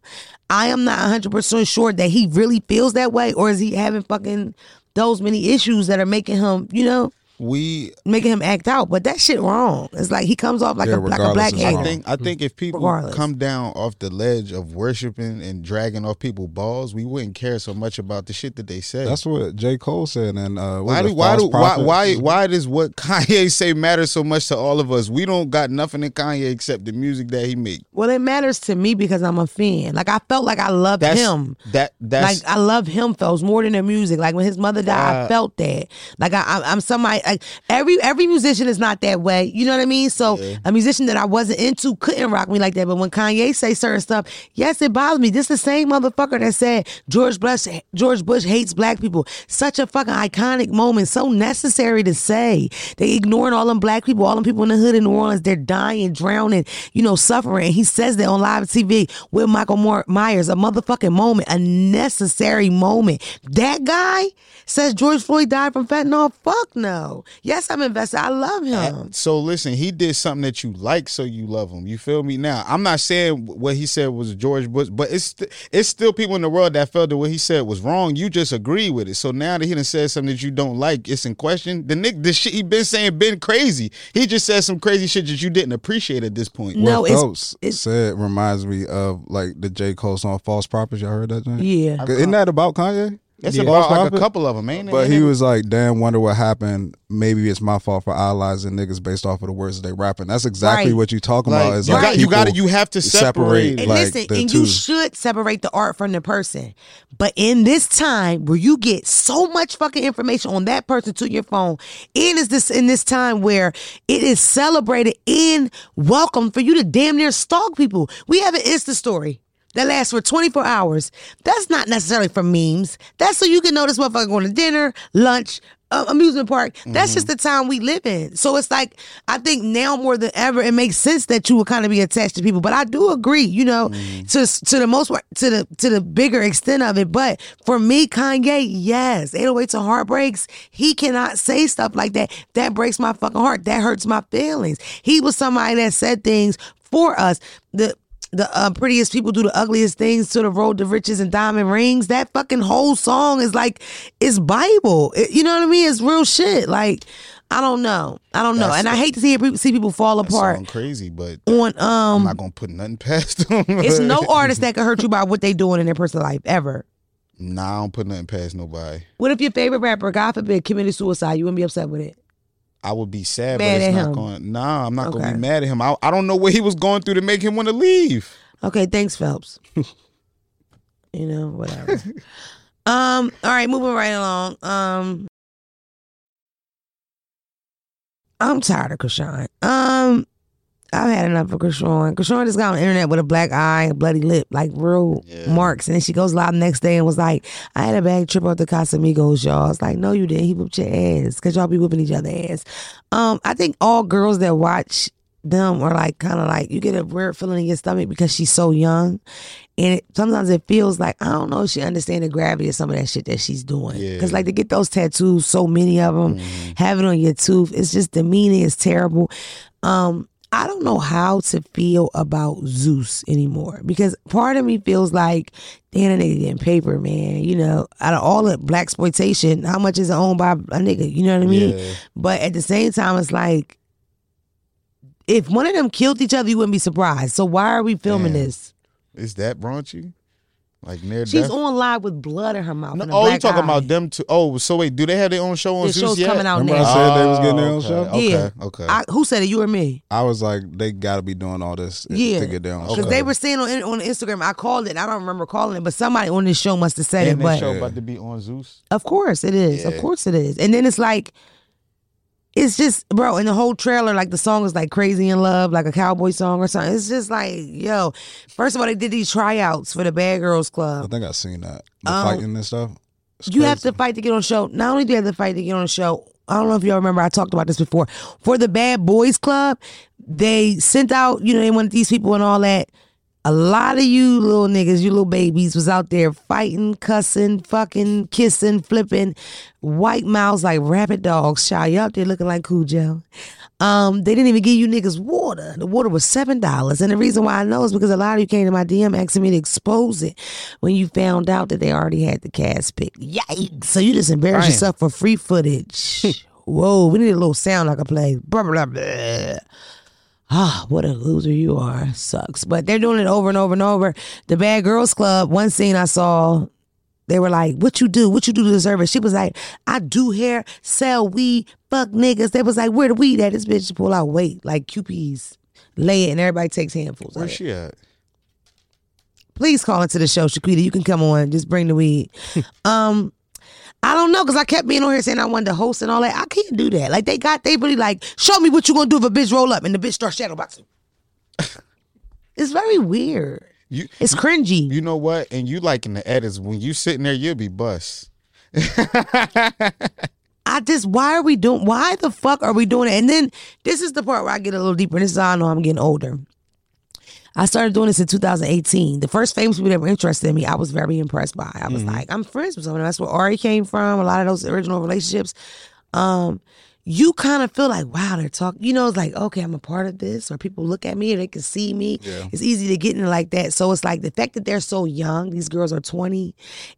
I am not 100% sure that he really feels that way or is he having fucking those many issues that are making him, you know, We making him act out. But that shit wrong. It's like he comes off like Yeah, a like a black it's hater. I think I think if people Regardless. come down off the ledge of worshiping and dragging off people's balls, we wouldn't care so much about the shit that they say. That's what J. Cole said. And uh, why do it, why do why why why does what [LAUGHS] Kanye say matter so much to all of us? We don't got nothing in Kanye except the music that he make. Well, it matters to me because I'm a fan. Like I felt like I loved That's him. that that's like I love him, fellas, more than the music. Like when his mother died, I Uh, felt that. Like I, I, I'm somebody. Like every every musician is not that way. You know what I mean? So a musician that I wasn't into couldn't rock me like that. But when Kanye say certain stuff, yes, it bothers me. This the same motherfucker that said George Bush George Bush hates black people. Such a fucking iconic moment, so necessary to say. They ignoring all them black people, all them people in the hood in New Orleans. They're dying, drowning, you know, suffering. He says that on live TV with Michael Moore- Myers, a motherfucking moment, a necessary moment. That guy says George Floyd died from fentanyl. Fuck no. Yes, I'm invested. I love him. So listen, he did something that you like, so you love him. You feel me? Now, I'm not saying what he said was George Bush, but it's st- it's still people in the world that felt that what he said was wrong. You just agree with it. So now that he done said something that you don't like, it's in question. The Nick, the shit he been saying been crazy. He just said some crazy shit that you didn't appreciate at this point. No, what it's- Phelps it's- said reminds me of like the J Cole song "False Prophets." Y'all heard that? Joint? Yeah. Isn't that about Kanye? It's Yeah. about like a couple of them, ain't it? But he was like, "Damn, wonder what happened. Maybe it's my fault for idolizing niggas based off of the words they rapping." That's exactly Right. what you talking like, about. Is you like got you got to you have to separate. And like, listen, and two. you should separate the art from the person. But in this time where you get so much fucking information on that person to your phone, and is this in this time where it is celebrated and welcome for you to damn near stalk people. We have an Insta story. That lasts for 24 hours. That's not necessarily for memes. That's so you can know this motherfucker going to dinner, lunch, uh, amusement park. That's just the time we live in. So it's like I think now more than ever, it makes sense that you would kind of be attached to people. But I do agree, you know, to to the most part- to the to the bigger extent of it. But for me, Kanye, yes, 808s and heartbreaks. He cannot say stuff like that. That breaks my fucking heart. That hurts my feelings. He was somebody that said things for us. The the uh, prettiest people do the ugliest things to the road to riches and diamond rings. That fucking whole song is like it's Bible. It- you know what I mean? It's real shit. Like I don't know. I don't know. That's and I hate to see it, see people fall apart crazy, but on I'm um. not gonna put nothing past [LAUGHS] them. It's no [LAUGHS] artist that can hurt you by what they doing in their personal life ever. Nah, I don't put nothing past nobody. What if your favorite rapper, God forbid, committed suicide? You wouldn't be upset with it. I would be sad, Mad but it's at not him. going. Nah, I'm not gonna be mad at him. I, I don't know what he was going through to make him want to leave. Okay, thanks, Phelps. [LAUGHS] you know, whatever. um, all right, moving right along. Um I'm tired of Chrisean. Um I've had enough of Chrisean. Chrisean just got on the internet with a black eye, a bloody lip, like real Yeah. marks. And then she goes live the next day and was like, I had a bad trip up to Casamigos, y'all. It's like, no, you didn't. He whooped your ass because y'all be whooping each other ass. Um, I think all girls that watch them are like kind of like you get a weird feeling in your stomach because she's so young, and it, sometimes it feels like I don't know if she understand the gravity of some of that shit that she's doing. Yeah. Because like to get those tattoos, so many of them, have it on your tooth, it's just demeaning. It's terrible. Um, I don't know how to feel about Zeus anymore because part of me feels like, damn, that nigga getting paper, man. You know, out of all the black exploitation, how much is it owned by a nigga? You know what I mean? Yeah. But at the same time, it's like, if one of them killed each other, you wouldn't be surprised. So why are we filming Damn. this? Is that raunchy? Like near She's death? on live with blood in her mouth. No, and a oh, you talking eye. about them too? Oh, so wait, do they have their own show on The Zeus show's yet? coming out Remember now. I said they was getting their oh, own okay, show? Okay, Yeah. okay. I, who said it? You or me? I was like, they got to be doing all this Yeah, to get their own Because show. they were saying on on Instagram, I called it. I don't remember calling it, but somebody on this show must have said and it. that But show about to be on Zeus. of course it is. Of course it is. And then it's like, it's just, bro. In the whole trailer, like the song is like "Crazy in Love," like a cowboy song or something. It's just like, yo. First of all, they did these tryouts for the Bad Girls club. I think I seen that. The Um, fighting and stuff. It's You have to fight to get on show. Not only do you have to fight to get on show, I don't know if y'all remember, I talked about this before. For the Bad Boys Club, they sent out, you know, they wanted these people and all that. A lot of you little niggas, you little babies, was out there fighting, cussing, fucking, kissing, flipping, white mouths like rabid dogs. Shy, you out there looking like Cujo. Um, they didn't even give you niggas water. The water was seven dollars, and the reason why I know is because a lot of you came to my DM asking me to expose it when you found out that they already had the cast pick. Yikes! So you just embarrassed yourself for free footage. [LAUGHS] Whoa, we need a little sound I can play. Blah, blah, blah. Ah, what a loser you are. Sucks. But they're doing it over and over and over. The Bad Girls Club, one scene I saw, they were like, What you do? What you do to deserve it? She was like, I do hair, sell weed, fuck niggas. They was like, Where the weed at? This bitch pull out weight, like QPs. Lay it and everybody takes handfuls. Where's she at? Please call into the show, Shaquita. You can come on. Just bring the weed. [LAUGHS] um, I don't know because I kept being on here saying I wanted to host and all that. I can't do that. Like they got, they really like, show me what you gonna do if a bitch roll up and the bitch start shadowboxing. [LAUGHS] it's very weird. You It's cringy. you know what? And you like in the edits when you sitting there, you'll be bust. [LAUGHS] I just, why are we doing, why the fuck are we doing it? And then this is the part where I get a little deeper. And this is how I know I'm getting older. I started doing this in 2018. The first famous people that were interested in me, I was very impressed by. I was like, I'm friends with someone. That's where Ari came from. A lot of those original relationships. Um, you kind of feel like, wow, they're talking. You know, it's like, okay, I'm a part of this, or people look at me, or they can see me. Yeah. It's easy to get in like that. So it's like the fact that they're so young. These girls are 20,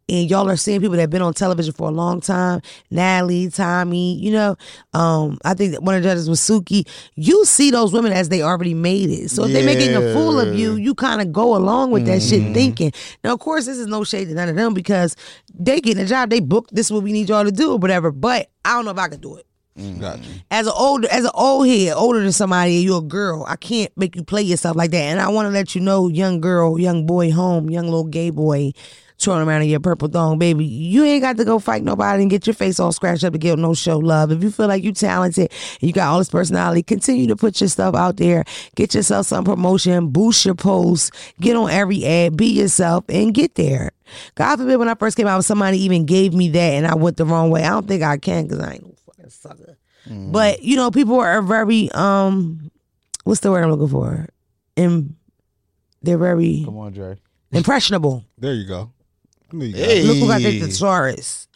and y'all are seeing people that have been on television for a long time. Natalie, Tommy, you know, um, I think that one of the judges was Suki. You see those women as they already made it. So if they're making a fool of you, you kind of go along with that shit thinking. Now, of course, this is no shade to none of them because they getting a job. They booked this is what we need y'all to do or whatever. But I don't know if I can do it. Gotcha. As an older, as an old head, older than somebody, you're a girl. I can't make you play yourself like that. And I want to let you know, young girl, young boy, home, young little gay boy, twirling around in your purple thong, baby. You ain't got to go fight nobody and get your face all scratched up to get no show love. If you feel like you talented, and you got all this personality, continue to put your stuff out there. Get yourself some promotion, boost your posts, get on every ad, be yourself, and get there. God forbid when I first came out, somebody even gave me that and I went the wrong way. I don't think I can because I ain't fucking sucker. But you know, people are very um, what's the word I'm looking for? Im- they're very Come on, Dre. impressionable. There you go. You Hey. Look who got the thesaurus.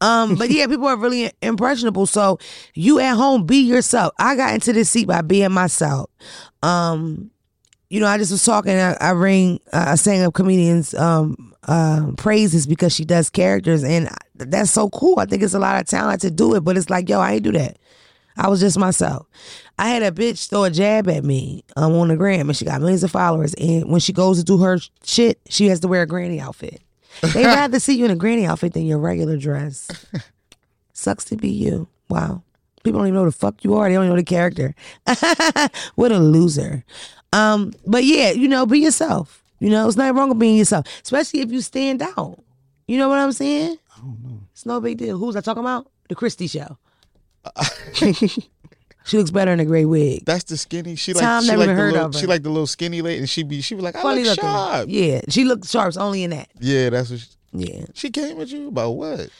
Um, but yeah, people are really impressionable. So you at home, be yourself. I got into this seat by being myself. Um, you know, I just was talking. I, I ring, uh, I sang a comedian's um, uh, praises because she does characters, and that's so cool. I think it's a lot of talent to do it, but it's like, yo, I ain't do that. I was just myself. I had a bitch throw a jab at me um, on the gram, and she got millions of followers. And when she goes to do her shit, she has to wear a granny outfit. They [LAUGHS] rather see you in a granny outfit than your regular dress. [LAUGHS] Sucks to be you. Wow. People don't even know who the fuck you are. They don't even know the character. [LAUGHS] what a loser. Um, but yeah, you know, be yourself. You know, it's nothing wrong with being yourself, especially if you stand out. You know what I'm saying? I don't know. It's no big deal. Who's I talking about? The Christie show. [LAUGHS] [LAUGHS] she looks better in a gray wig. That's the skinny. She Tom like she never like the heard little, of her. she like the little skinny lady, and she be she be like, I Funny look looking. sharp. Yeah, she looked sharp. It's only in that. Yeah, that's what she, Yeah. she came at you about. What?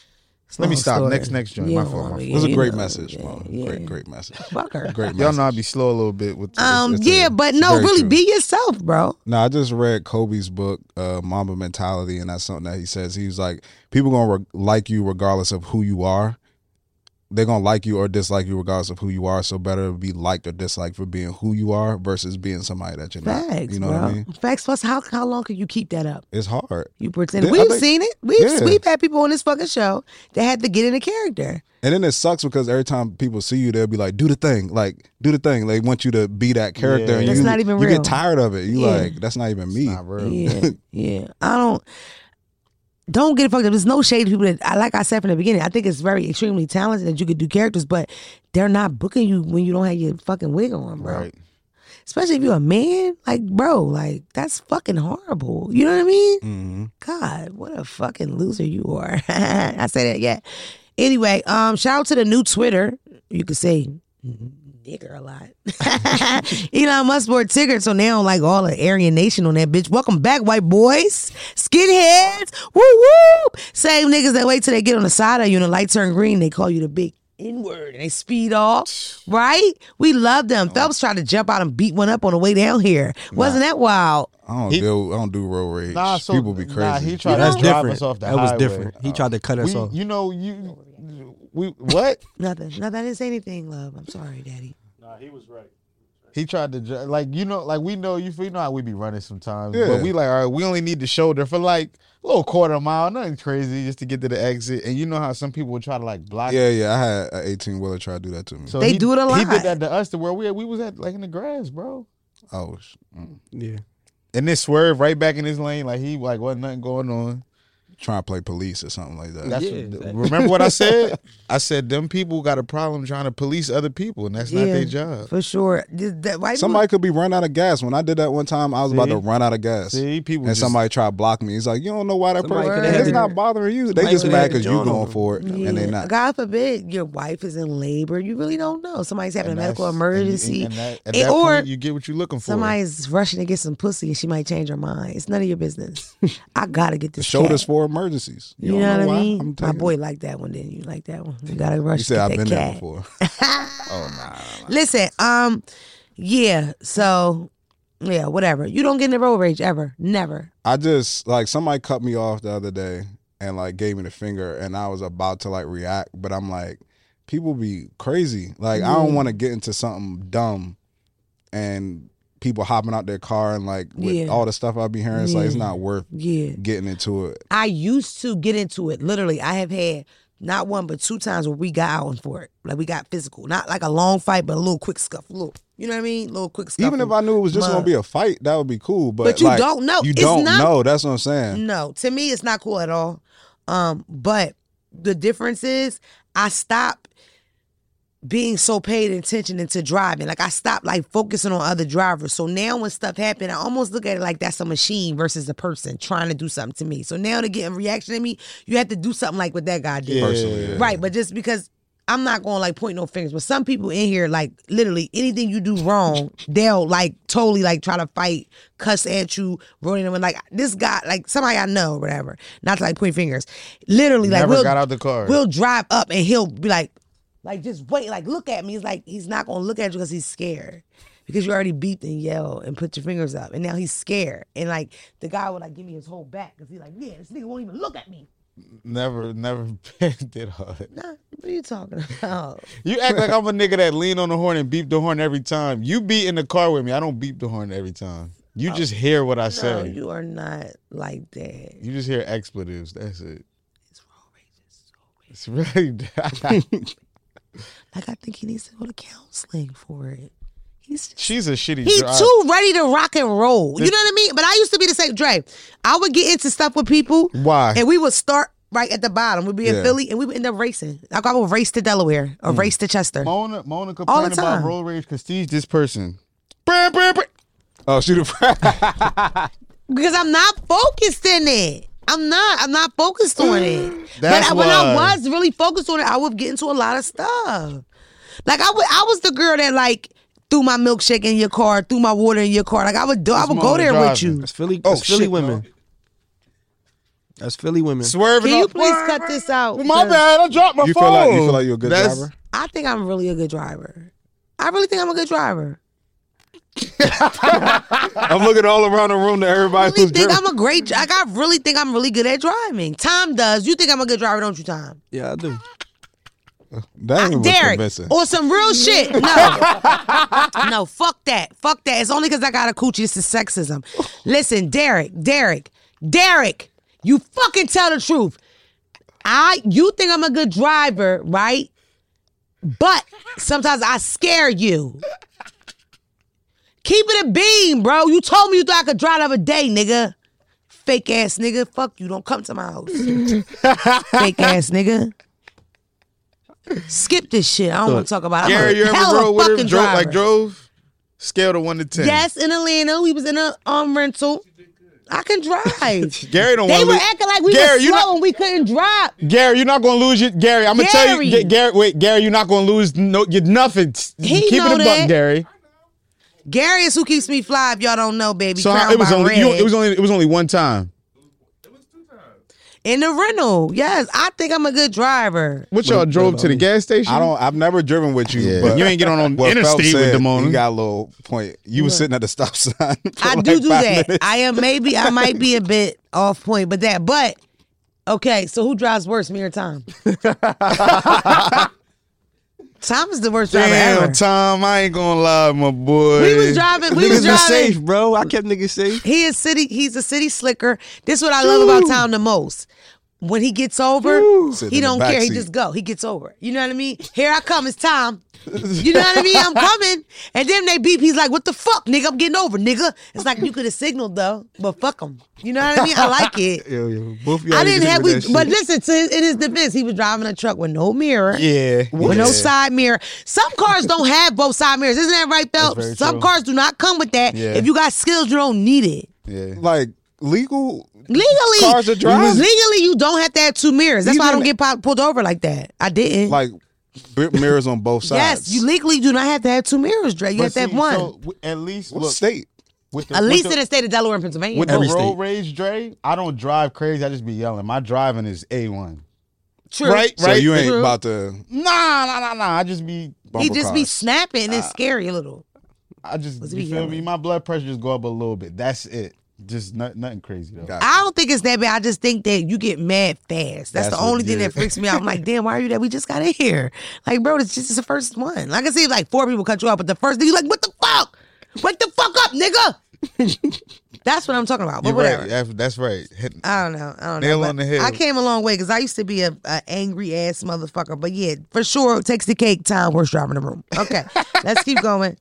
Let me stop. story. Next- next joint. My fault, my yeah, It was a great know, message, yeah, Mo. yeah. Great, great message. Fuck her. Great Y'all know I be slow a little bit with. Um, it's- it's a- yeah, but no, really true. be yourself, bro. No, I just read Kobe's book, uh, Mamba Mentality, and that's something that he says. He's like, people gonna re- like you regardless of who you are. They're gonna like you or dislike you regardless of who you are. So better be liked or disliked for being who you are versus being somebody that you're Facts, not. You know bro. what I mean? Facts. Plus, how how long can you keep that up? It's hard. You pretend. Yeah, I We've think- seen it. We've Yeah. we've had people on this fucking show that had to get in a character. And then it sucks because every time people see you, they'll be like, "Do the thing, like do the thing." They want you to be that character, Yeah. and That's you not even real. you get tired of it. You Yeah. like, that's not even me. Not real. Yeah, yeah. I don't. Don't get it fucked up. There's no shade to people that, I like I said from the beginning, I think it's very extremely talented that you could do characters, but they're not booking you when you don't have your fucking wig on, bro. Right. Especially if you're a man, like, bro, like, that's fucking horrible. You know what I mean? hmm God, what a fucking loser you are. [LAUGHS] I say that, yeah. Anyway, um, shout out to the new Twitter. You could say nigger a lot. [LAUGHS] [LAUGHS] Elon Musk bought Tigger, so now like all the Aryan Nation on that bitch. Welcome back, white boys, skinheads, woo woo. Same niggas that wait till they get on the side of you and the light turn green, they call you the big N word and they speed off. Right? We love them. Oh. Phelps tried to jump out and beat one up on the way down here. Wasn't that wild? I don't He- do I don't do road rage. Nah, so people be crazy. Nah, he tried That's to drive different. us off the that was different. He tried to cut us We, off. you know, you we what? [LAUGHS] Nothing. Nothing. I didn't say anything, love. I'm sorry, daddy. Nah, he was right. He tried to dri- like you know like we know you you know how we be running sometimes, Yeah. but we like all right, we only need the shoulder for like a little quarter mile, nothing crazy, just to get to the exit. And you know how some people would try to like block. yeah, yeah. I had an eighteen wheeler try to do that to me. So They he, do it a lot. He lot. did that to us to where we we was at like in the grass, bro. oh, sh- mm. yeah. And then swerve right back in his lane like he like wasn't nothing going on. Trying to play police or something like that. That's Yeah, what- exactly. remember what I [LAUGHS] said? I said them people got a problem trying to police other people, and that's not their job. For sure. That white Somebody could be run out of gas. When I did that one time, I was about to run out of gas. See, people and just- somebody tried to block me. He's like, "You don't know why that Somebody person. coulda had It's the- not bothering you. They just mad because you joint going on for it, and they Yeah. not." God forbid your wife is in labor. You really don't know. Somebody's having And a medical that's- and- emergency. and, that, at And- that or point, you get what you're looking for. Somebody's rushing to get some pussy and she might change her mind. It's none of your business. [LAUGHS] I gotta get The this. shoulders cat. for emergencies. You, don't know, what I mean? I'm My boy it. liked that one, didn't you? Like that one? You gotta rush You to said I've been there before. [LAUGHS] oh nah. Listen, um, yeah. So, yeah, whatever. You don't get in the road rage ever. Never. I just like somebody cut me off the other day and like gave me the finger, and I was about to like react, but I'm like, people be crazy. Like I don't want to get into something dumb, and people hopping out their car and like with Yeah. all the stuff I be hearing. It's like it's not worth Yeah. getting into it. I used to get into it. Literally, I have had not one but two times where we got out for it. Like we got physical, not like a long fight, but a little quick scuff. Little, you know what I mean? A little quick scuff. Even if I knew it was just gonna be a fight, that would be cool. But, But you like, don't know. You It's don't not- know. That's what I'm saying. No, to me, it's not cool at all. Um, but the difference is I stop being so paid attention into driving. Like I stopped like focusing on other drivers. So now when stuff happen, I almost look at it like that's a machine versus a person trying to do something to me. So now to get a reaction to me, you have to do something like what that guy did. Personally, yeah. Right, but just because I'm not going to like point no fingers, but some people in here, like literally anything you do wrong, they'll like totally like try to fight, cuss at you, rolling them. Like this guy, like somebody I know, or whatever. Not to like point fingers. Literally, like Never we'll, got out the car. We'll drive up and he'll be like, like just wait, like look at me. He's like he's not gonna look at you because he's scared. Because you already beeped and yelled and put your fingers up, and now he's scared. And like the guy would like give me his whole back because he's like, yeah, this nigga won't even look at me. never, never [LAUGHS] did all that. Nah, what are you talking about? You act like I'm a nigga that lean on the horn and beep the horn every time. You be in the car with me. I don't beep the horn every time. You just hear what I No, say. you are not like that. You just hear expletives. That's it. It's road rage. It's really. [LAUGHS] Like I think he needs to go to counseling for it. He's She's a shitty. He driver. too ready to rock and roll. You know what I mean? But I used to be the same. Dre, I would get into stuff with people. Why? And we would start right at the bottom. We'd be in Yeah. Philly and we would end up racing. Like I would race to Delaware or mm. race to Chester. Mona, Mona All complained the about time. road rage because she's this person. Brr, brr, brr. Oh, shoot a [LAUGHS] Because I'm not focused in it. I'm not. I'm not focused on it. Mm, that's but I- when I was really focused on it, I would get into a lot of stuff. Like I would, I was the girl that like threw my milkshake in your car, threw my water in your car. Like I would do, I would go Mona there with you. That's Philly. Oh, That's Philly shit, women. That's Philly women. Swerving Can you up. please cut this out? My bad. I dropped my You phone. feel like you feel like you're a good That's- driver? I think I'm really a good driver. I really think I'm a good driver. [LAUGHS] I'm looking all around the room to I everybody really who's think driving. I'm a great. Like I really think I'm really good at driving. Tom does. You think I'm a good driver, don't you, Tom? Yeah, I do. Uh, that ah, ain't Derek, convincing. or some real shit. No, [LAUGHS] no, fuck that, fuck that. It's only because I got a coochie. This is sexism. Listen, Derek, Derek, Derek, you fucking tell the truth. I, you think I'm a good driver, right? But sometimes I scare you. Keep it a beam, bro. You told me you thought I could drive the other day, nigga. Fake ass nigga. Fuck you. Don't come to my house. [LAUGHS] Fake ass nigga. Skip this shit. I don't want to talk about it. I'm Gary, a you ever hell of a rode with fucking him? Drove, like drove? Scale to one to ten. Yes, in Atlanta. We was in a um rental. I can drive. [LAUGHS] Gary don't they want were acting like we Gary, were you slow not- and we couldn't drive. Gary, you're not gonna lose your Gary. I'm gonna tell you, Gary. Ga- Gary. Wait, Gary, you're not gonna lose no, you nothing. He Keep know it a that. buck, Gary. Gary is who keeps me fly. If y'all don't know, baby. So Crowned it was only Red. you, it was only it was only one time. in the rental. Yes, I think I'm a good driver. What y'all drove to the gas station? I don't. I've never driven with you, Yeah. but You ain't get on- on [LAUGHS] what Phelps interstate with said, Damona. You got a little point. You was sitting at the stop sign. [LAUGHS] for I like do do five that. minutes. I am maybe I might be a bit off point, but that. But okay, so who drives worse, me or Tom? [LAUGHS] Tom is the worst driver Damn, ever. Tom, I ain't gonna lie, my boy. We was driving. We was Niggas be driving. safe, bro. I kept niggas safe. He is city. He's a city slicker. This is what I love about Tom the most. When he gets over, Sit he don't back care. He just go. He gets over. it. You know what I mean? Here I come. It's time. You know what I mean? I'm [LAUGHS] coming. And then they beep. He's like, "What the fuck, nigga? I'm getting over, nigga." It's like you could have signaled though, but fuck him. You know what I mean? I like it. [LAUGHS] Yo, yo, both I didn't have. We, but shit. listen, to his, in his defense, he was driving a truck with no mirror. Yeah. With no side mirror. Some cars don't have both side mirrors. Isn't that right, Phelps? Some true. cars do not come with that. Yeah. If you got skills, you don't need it. Yeah. Like legal Legally, Cars that drive? legally, you don't have to have two mirrors. That's why I don't get pu- pulled over like that. I didn't. like bi- mirrors on both sides. yes, you legally do not have to have two mirrors, Dre. You But have to have see, one. so, w- at least What look state? with the, At with least the, in the state of Delaware and Pennsylvania. with Every road state. rage, Dre. I don't drive crazy. I just be yelling. My driving is a one. True. Right, So right. you ain't True. about to Nah, nah, nah, nah. I just be. He bumper just be cars. snapping and it's scary a little. I just What's you he feel me. yelling? My blood pressure just go up a little bit. That's it. Just not, nothing crazy though. Got I don't think it's that bad. I just think that you get mad fast. That's, That's the only thing that freaks me out. I'm like, [LAUGHS] damn, why are you that? We just got in here. Like, bro, it's just it's the first one. Like I see like four people cut you off, but the first thing you like, what the fuck? Wake the fuck up, nigga. [LAUGHS] That's what I'm talking about. But You're whatever. right. That's, that's right. Hit- I don't know. I don't Nail know. on the head. I came a long way because I used to be a, a angry ass motherfucker. But yeah, for sure, takes the cake. Time worst driving the room. Okay, [LAUGHS] let's keep going.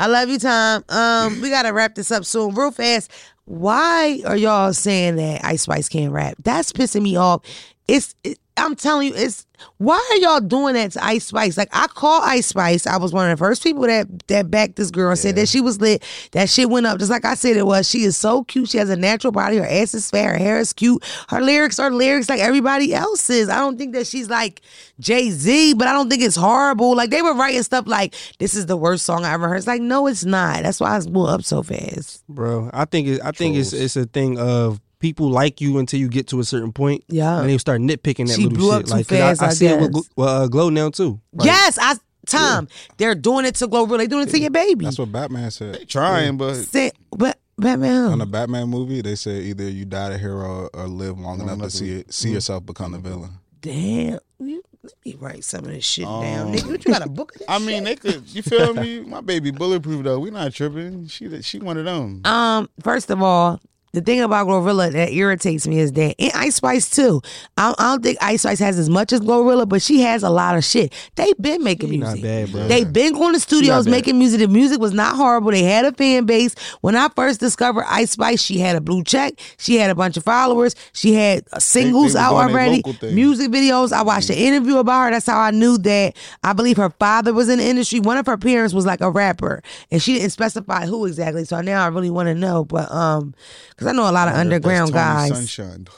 I love you, Tom. Um, we gotta wrap this up soon, real fast. Why are y'all saying that Ice Spice can't rap? That's pissing me off. It's it, I'm telling you, it's why are y'all doing that to Ice Spice? Like I call Ice Spice. I was one of the first people that that backed this girl and said that she was lit. That shit went up just like I said it was. She is so cute. She has a natural body. Her ass is fair. Her hair is cute. Her lyrics are lyrics like everybody else's. I don't think that she's like Jay Z, but I don't think it's horrible. Like they were writing stuff like this is the worst song I ever heard. It's like no, it's not. That's why it's blew up so fast. bro. I think it, I think it's it's a thing of people like you until you get to a certain point. Yeah. and they start nitpicking that She little blew up shit. too like 'cause fast, I, I I see it with guess. Gl- well, uh, Glow now too. Like, yes, I Tom. They're doing it to Glorilla. They doing it to your baby. That's what Batman said. Trying, but Say, but Batman. On the Batman movie, they said either you die a hero or live long enough to see it, see yourself become the villain. Damn. You, let me write some of this shit down, Um, nigga. You got a book? Of [LAUGHS] this I shit? mean, they could. You feel me? My baby bulletproof though. We not tripping. She she one of them. Um, first of all, the thing about Glorilla that irritates me is that and Ice Spice too. I don't, I don't think Ice Spice has as much as Glorilla, but she has a lot of shit. They've been making She music. not bad, bro. They've been going to studios bad. making music. The music was not horrible. They had a fan base. When I first discovered Ice Spice, she had a blue check. She had a bunch of followers. She had uh, singles was out doing their already, thing. music videos. I watched an interview about her. That's how I knew that. I believe her father was in the industry. One of her parents was like a rapper, and she didn't specify who exactly. So now I really want to know. But um, because I know a lot of underground guys. Sunshine. [LAUGHS]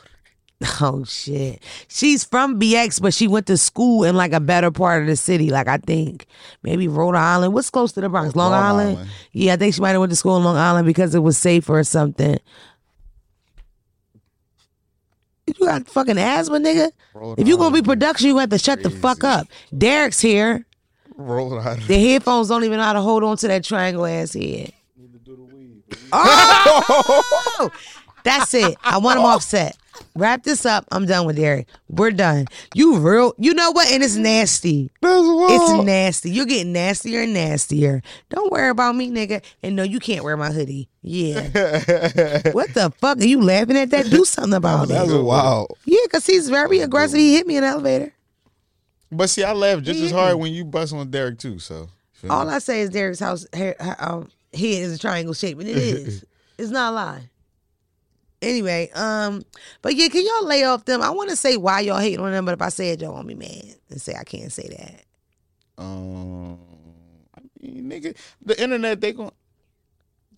Oh shit. She's from BX, but she went to school in like a better part of the city. Like I think maybe Rhode Island. What's close to the Bronx? Long, Long Island? Island. Yeah, I think she might have went to school in Long Island because it was safer or something. You got fucking asthma, nigga. Rhode If you gonna be production, you have to shut the fuck up. Derek's here. Rhode Island. The headphones don't even know how to hold on to that triangle ass head. Oh, that's it. I want them offset. Wrap this up. I'm done with Derek. We're done. You real. You know what? And it's nasty. It's nasty. You're getting nastier and nastier. Don't worry about me, nigga. And no, you can't wear my hoodie. Yeah. [LAUGHS] what the fuck? Are you laughing at that? Do something about That's it. wild. Yeah, because he's very aggressive. He hit me in the elevator. But see, I laugh just as hard when you bust on Derek too. So All? I say is Derek's house hair, um, head is a triangle shape, and it is. [LAUGHS] it's not a lie. Anyway, um, but yeah, can y'all lay off them? I want to say why y'all hating on them, but if I say it, y'all want me mad and say I can't say that. um, I mean, nigga, the internet they going.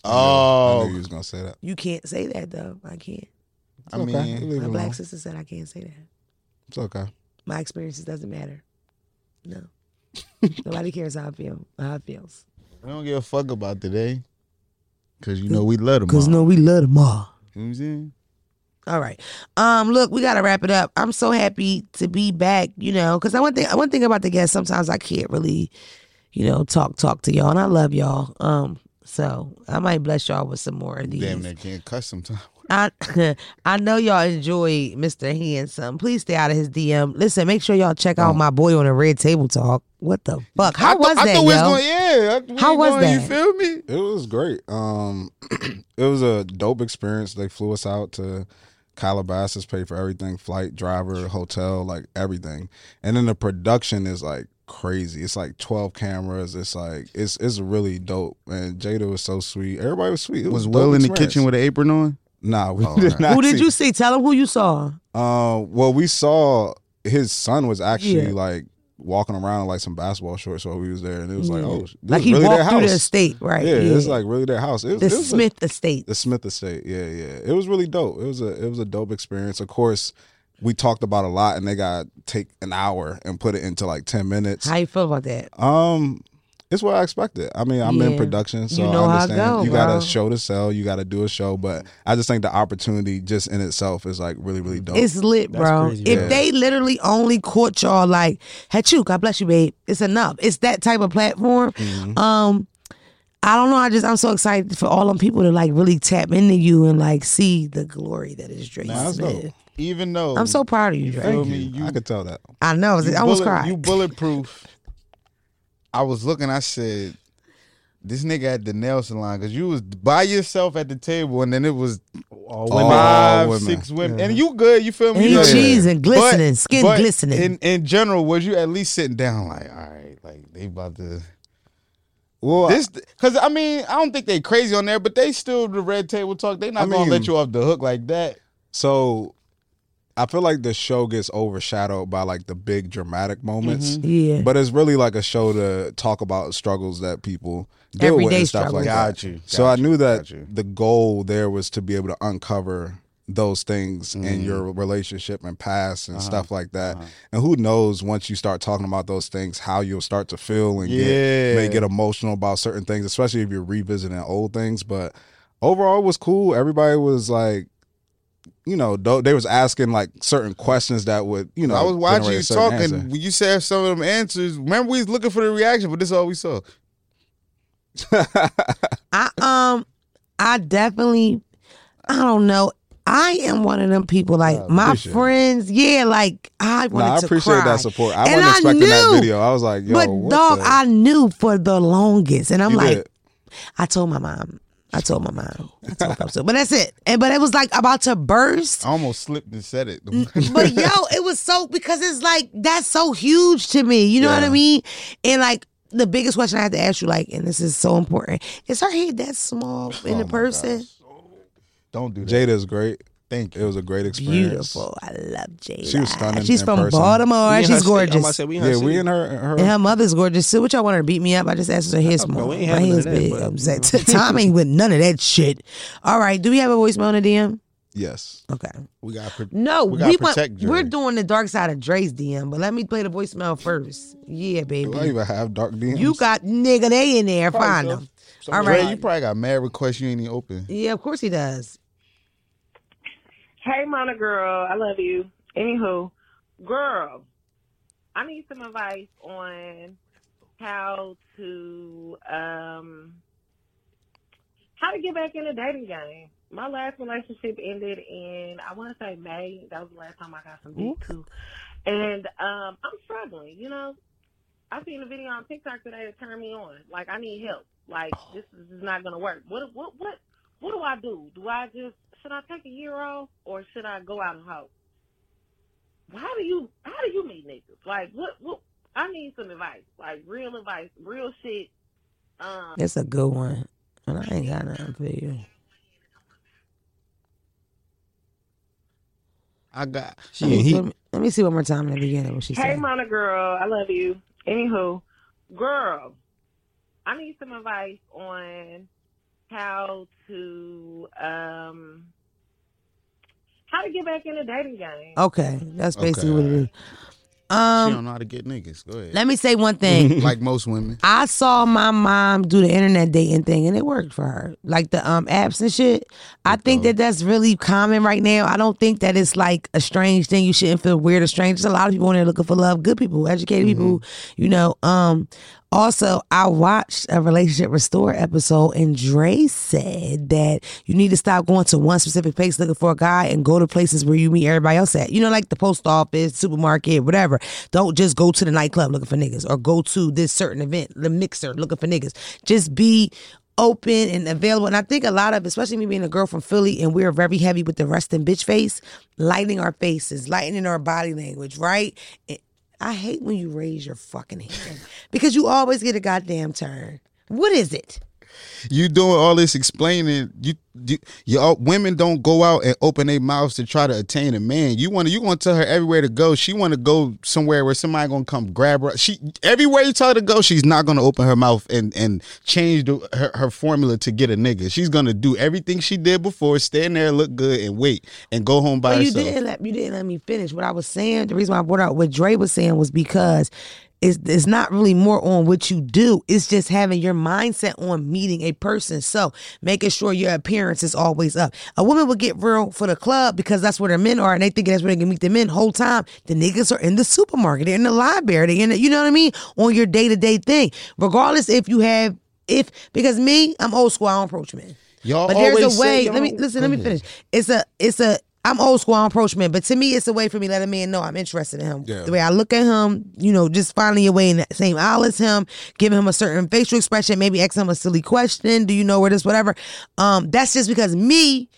I Oh, knew you was gonna say that. You can't say that though. I can't. I It's okay. mean, Leave My it black alone. sister said I can't say that. It's okay. My experiences doesn't matter. No. [LAUGHS] Nobody cares how I feel. How it feels. We don't give a fuck about today, cause you know we love them. Cause all. no, we love them all. You know what I'm saying? All right. Um, look, we gotta wrap it up. I'm so happy to be back, you know, because I one thing one thing about the guests, sometimes I can't really, you know, talk talk to y'all. And I love y'all. Um, so I might bless y'all with some more of these. Damn, they can't cuss sometimes. [LAUGHS] I [LAUGHS] I know y'all enjoy Mr. Handsome. Please stay out of his DM. Listen, make sure y'all check out my boy on the Red Table Talk. What the fuck? How I th- was I that, thought was yo? going, yeah. I- we How was going, You feel me? It was great. Um, [CLEARS THROAT] it was a dope experience. They flew us out to Calabasas paid for everything, flight, driver, hotel, like everything. And then the production is like crazy. It's like twelve cameras. It's like it's it's really dope. And Jada was so sweet. Everybody was sweet. It Was a Will dope in the kitchen with an apron on? Nah, we Oh, [LAUGHS] did alright. not. Who did see- you see? Tell him who you saw. Uh, well, we saw his son was actually Yeah. like walking around in like some basketball shorts while we was there, and it was like, oh, this Like he really their walked through the estate, right? Yeah, it's like really their house. It was, the it was a- Smith estate. the Smith estate. Yeah, yeah. It was really dope. It was a it was a dope experience. Of course, we talked about a lot, and they got take an hour and put it into like ten minutes. How you feel about that? Um, it's what I expected. I mean, I'm in production, so You know I how it understand. go, you got bro. a show to sell. You got to do a show, but I just think the opportunity just in itself is like really, really dope. It's lit, That's bro. crazy, if yeah. they literally only caught y'all like, had you, God bless you, babe. It's enough. It's that type of platform. Mm-hmm. Um, I don't know. I just I'm so excited for all them people to like really tap into you and like see the glory that is Drake Nah, Smith. Even though I'm so proud of you, Drake. feel me? you. You- I could tell that. I know. I you almost bullet- cried. You bulletproof. [LAUGHS] I was looking. I said, "This nigga at the nail salon because you was by yourself at the table, and then it was All All women. five, women. six women, and you good. You feel me? and You he good. cheesing, glistening, But- skin but glistening. In in general, was you at least sitting down like, all right, like they about to Well, this? Because I mean, I don't think they crazy on there, but they still the red table talk. They not I gonna mean- let you off the hook like that. so I feel like the show gets overshadowed by like the big dramatic moments. Mm-hmm. yeah. But it's really like a show to talk about struggles that people deal with Everyday and stuff struggles. like Got that. you, so got I knew that the goal there was to be able to uncover those things Mm-hmm. in your relationship and past and Uh-huh. stuff like that. And who knows once you start talking about those things, how you'll start to feel and Yeah. get may get emotional about certain things, especially if you're revisiting old things. But overall, it was cool. Everybody was like. You know, they was asking like certain questions that would, you know, I was watching you a certain talking. answer. When you said some of them answers, remember we was looking for the reaction, but this is all we saw. [LAUGHS] I um I definitely I don't know. I am one of them people like my appreciate it. friends, yeah, like I wanted Nah, I to appreciate cry. that support. I And wasn't I expecting that knew, video. I was like, yo, but what dog, the- I knew for the longest. And I'm You like, did. I told my mom. I told my mom. I told her so. But that's it. And but it was like about to burst. I almost slipped and said it. But yo, it was so because it's like that's so huge to me. You know what I mean? And like the biggest question I had to ask you, like, and this is so important, is her head that small in Oh the person? Don't do that. Jada is great. Thank It was a great experience. Beautiful. I love Jada. She was stunning She's in from person. Baltimore. We in her She's. I'm about to gorgeous. say, we in Yeah, city. we in her her. And her mother's gorgeous. So what y'all want her to beat me up? I just asked her hair uh, small. we ain't My having hair's none that, big. but- I'm saying [LAUGHS] Tom ain't with none of that shit. All right. Do we have a voicemail in the DM? yes. Okay. We got pro- No, We we, gotta want, protect Dre. we're doing the dark side of Dre's DM, but let me play the voicemail first. Yeah, baby. Do I even have dark DMs? You got nigga, they in there. Probably Find them. Some All Dre, right. you probably got mad requests you ain't even open. Yeah, of course he does. Hey, Mona girl, I love you. Anywho, girl, I need some advice on how to um how to get back in the dating game. My last relationship ended in I want to say May. That was the last time I got some dick too, and um I'm struggling. You know, I seen a video on TikTok today that turned me on. Like I need help. Like this is not gonna work. What what what what do I do? Do I just should I take a year off or should I go out and hope? How do you how do you meet niggas? Like what what I need some advice. Like real advice, real shit. Um That's a good one. And I ain't got nothing for you. I got. She Let me, heat. let, me, let me see one more time in the beginning what she Hey said. Hey Mona girl, I love you. Anywho, girl, I need some advice on how to um how to get back in the dating game. Okay, that's basically Okay. what it is. Um, she don't know how to get niggas. Go ahead. let me say one thing. [LAUGHS] like most women. I saw my mom do the internet dating thing and it worked for her. Like the um apps and shit. I think that that's really common right now. I don't think that it's like a strange thing. You shouldn't feel weird or strange. There's a lot of people in there looking for love. Good people, educated people, you know. Um also, I watched a relationship restore episode, and Dre said that you need to stop going to one specific place looking for a guy and go to places where you meet everybody else at. You know, like the post office, supermarket, whatever. Don't just go to the nightclub looking for niggas or go to this certain event, the mixer looking for niggas. Just be open and available. And I think a lot of, especially me being a girl from Philly, and we're very heavy with the resting bitch face, lightening our faces, lightening our body language, right? I hate when you raise your fucking hand because you always get a goddamn turn. What is it? You doing all this explaining. You, you, you women don't go out and open their mouths to try to attain a man. You want to, you want to tell her everywhere to go. She want to go somewhere where somebody gonna come grab her. She everywhere you tell her to go, she's not gonna open her mouth and and change the, her her formula to get a nigga. She's gonna do everything she did before, stand there, look good, and wait, and go home by But you herself. didn't let you didn't let me finish. What I was saying, the reason why I brought out what Dre was saying was because it's, it's not really more on what you do. It's just having your mindset on meeting a person. So making sure your appearance is always up. A woman will get real for the club because that's where their men are and they think that's where they can meet the men whole time. The niggas are in the supermarket, they're in the library, they're in the, you know what I mean? On your day to day thing. Regardless if you have if because me, I'm old school, I don't approach men. Y'all But there's a way. Let me listen. Let me finish. It's a. It's a. I'm old school. I approach men, but to me, it's a way for me to let a man know I'm interested in him. Yeah. The way I look at him, you know, just finding your way in that same aisle as him, giving him a certain facial expression, maybe asking him a silly question. Do you know where this? Whatever. Um, that's just because me.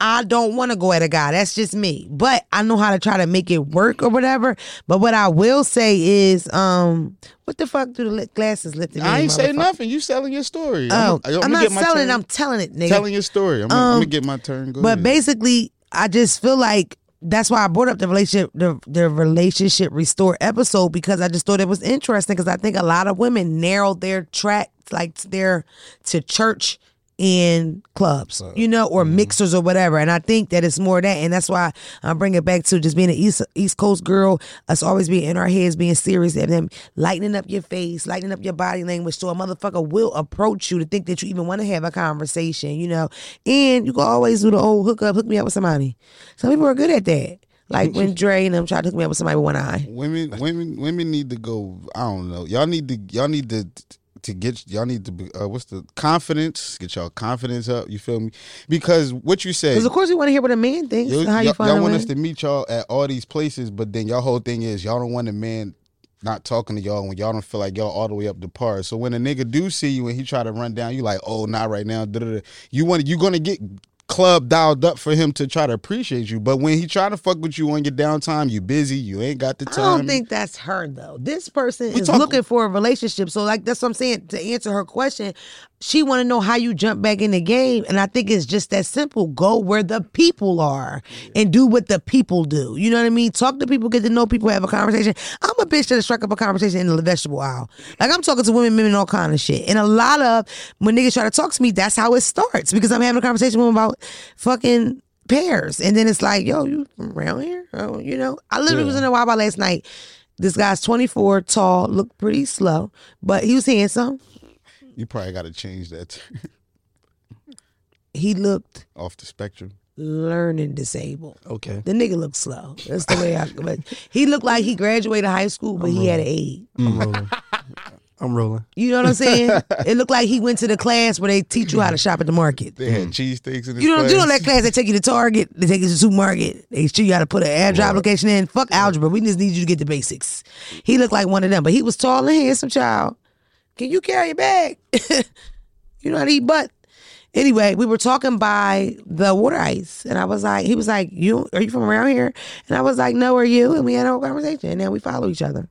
I don't want to go at a guy. That's just me. But I know how to try to make it work or whatever. But what I will say is, um, what the fuck do the glasses lift? in I ain't say nothing. You selling your story. Oh, I'm, I'm, gonna not get my selling. turn. I'm telling it, nigga. telling your story. I'm, gonna- I'm Um, gonna get my turn. Go But ahead. basically, I just feel like that's why I brought up the relationship, the, the relationship restore episode because I just thought it was interesting because I think a lot of women narrow their track like their to church and clubs, you know, or mm-hmm. mixers or whatever. And I think that it's more that, and that's why I bring it back to just being an East East Coast girl. Us always being in our heads, being serious, and then lightening up your face, lightening up your body language, so a motherfucker will approach you to think that you even want to have a conversation, you know. And you can always do the old hook up, hook me up with somebody. Some people are good at that. Like when [LAUGHS] Dre and them tried to hook me up with somebody with one eye. women, women, women need to go. I don't know. Y'all need to. Y'all need to. To get y'all need to be uh, what's the confidence? Get y'all confidence up. You feel me? Because what you say, Because of course we want to hear what a man thinks. And how you y'all, find y'all want us to meet y'all at all these places, but then y'all whole thing is y'all don't want a man not talking to y'all when y'all don't feel like y'all all the way up the par. So when a nigga do see you and he try to run down, you like, oh, not right now. da-da-da. You want you gonna get club dialed up for him to try to appreciate you. But when he try to fuck with you on your downtime, you busy, you ain't got the time. I don't think that's her though. This person We is talk- looking for a relationship. So like that's what I'm saying. To answer her question, she want to know how you jump back in the game, and I think it's just that simple. Go where the people are and do what the people do. You know what I mean? Talk to people, get to know people, have a conversation. I'm a bitch that strike up a conversation in the vegetable aisle. Like I'm talking to women, men, and all kind of shit. And a lot of when niggas try to talk to me, that's how it starts because I'm having a conversation with them about fucking pears. And then it's like, yo, you from around here? Oh, you know, I literally was in a Wawa last night. This guy's 24, tall, looked pretty slow, but he was handsome. You probably got to change that [LAUGHS] He looked off the spectrum. learning disabled. Okay. The nigga looked slow. That's the way I. [LAUGHS] But he looked like he graduated high school, but he had an aid. I'm rolling. I'm rolling. You know what I'm saying? [LAUGHS] it looked like he went to the class where they teach you how to shop at the market. They had cheesesteaks in this You know, class. you know that class they take you to Target, they take you to the supermarket, they show you how to put an address application in. Fuck algebra. We just need you to get the basics. He looked like one of them, but he was tall and handsome, child. Can you carry a bag? [LAUGHS] you know how to eat butt. Anyway, we were talking by the water ice, and I was like, he was like, "You are you from around here?" And I was like, "No, are you?" And we had a whole conversation, and then we follow each other.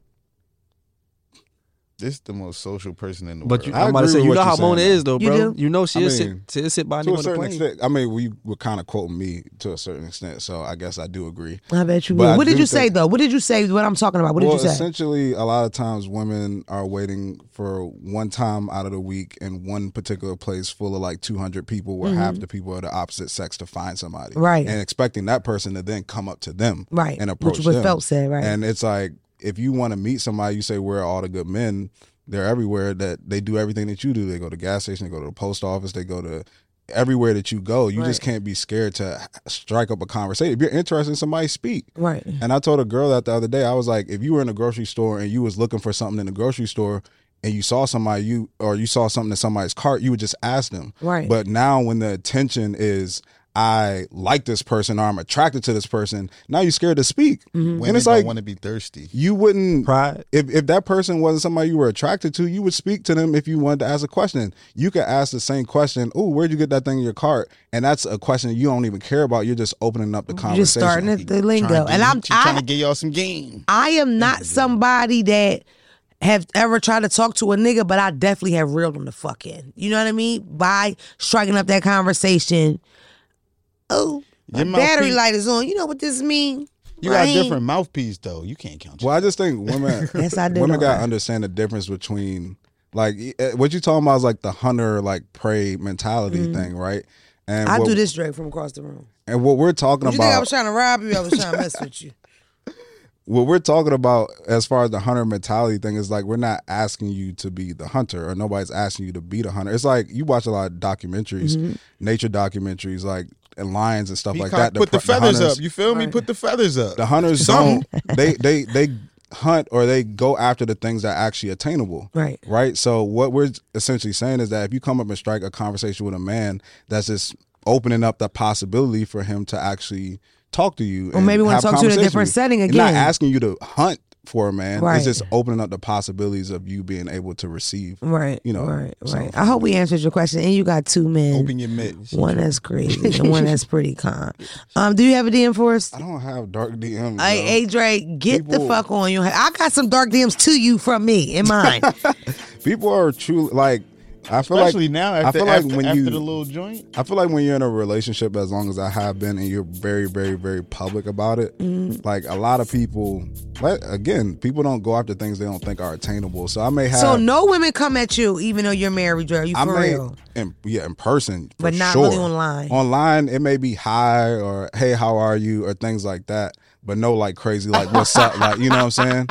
This is the most social person in the But world. But I I'm about to say, you know how Mona is, though, You bro. do? You know she'll I sit, mean, she'll sit by to me a on the certain plane. extent, I mean, we were kind of quoting me to a certain extent, so I guess I do agree. I bet you But will. I What did do you say though? What did you say? What I'm talking about? What did you say? essentially, a lot of times women are waiting for one time out of the week in one particular place full of like 200 people where half the people are the opposite sex to find somebody. Mm-hmm. Right. And expecting that person to then come up to them. Right. And Which approach what them. Phelps said, right. And it's like, if you want to meet somebody, you say, where are all the good men? They're everywhere that they do everything that you do. They go to the gas station, they go to the post office, they go to everywhere that you go. You just can't be scared to strike up a conversation. If you're interested in somebody, speak. right. And I told a girl that the other day. I was like, if you were in a grocery store and you was looking for something in the grocery store and you saw somebody you or you saw something in somebody's cart, you would just ask them. Right. But now when the attention is I like this person or I'm attracted to this person. Now you're scared to speak, mm-hmm. Women and it's don't like want to be thirsty. you wouldn't Pride. if if that person wasn't somebody you were attracted to, you would speak to them if you wanted to ask a question. You could ask the same question. Oh, where'd you get that thing in your cart? And that's a question you don't even care about. You're just opening up the You're conversation. just starting at the lingo, and I'm she trying to get y'all some game. I am not somebody that have ever tried to talk to a nigga, but I definitely have reeled him the fuck in. You know what I mean? By striking up that conversation. Oh, my Your battery mouthpiece- light is on. You know what this means? You got a Right? different mouthpiece though. You can't count. Well, I just think women [LAUGHS] Yes, I do women know got to that. understand the difference between like eh, what you talking about is like the hunter like prey mentality thing, right? And Mm-hmm. I what, do this straight from across the room. And what we're talking about You think I about was trying to rob you? I was trying to mess with you. [LAUGHS] what we're talking about as far as the hunter mentality thing is like we're not asking you to be the hunter or nobody's asking you to be the hunter. It's like you watch a lot of documentaries, Mm-hmm. nature documentaries, like and lions and stuff like Peacock, that. put the pr- feathers hunters- up. You feel me? Right. Put the feathers up. The hunters Something. don't. they they they hunt or they go after the things that are actually attainable. Right. Right. So what we're essentially saying is that if you come up and strike a conversation with a man, that's just opening up the possibility for him to actually talk to you. Or and maybe wanna talk to you in a conversation different with you. setting He's again. Not asking you to hunt for a man. Right. It's just opening up the possibilities of you being able to receive. Right. You know, Right. so- Right. I hope we answered your question. And you got two men. Open your mitts. One that's crazy [LAUGHS] and one that's pretty calm. Um, do you have a DM for us? I don't have dark DMs. Hey, bro. hey, Drake, get the fuck on you. I got some dark DMs to you from me in mine. [LAUGHS] People are truly like. I feel Especially like now I after, feel like after, when after you the little joint. I feel like when you're in a relationship, as long as I have been, and you're very, very, very public about it, Mm-hmm. like a lot of people, like again, people don't go after things they don't think are attainable. So I may have, so no women come at you, even though you're married, Drake. You I for may, real? in, yeah, in person, for But not sure. really online. Online, it may be hi or hey, how are you, or things like that, but no like crazy, like what's up, [LAUGHS] like you know what I'm saying.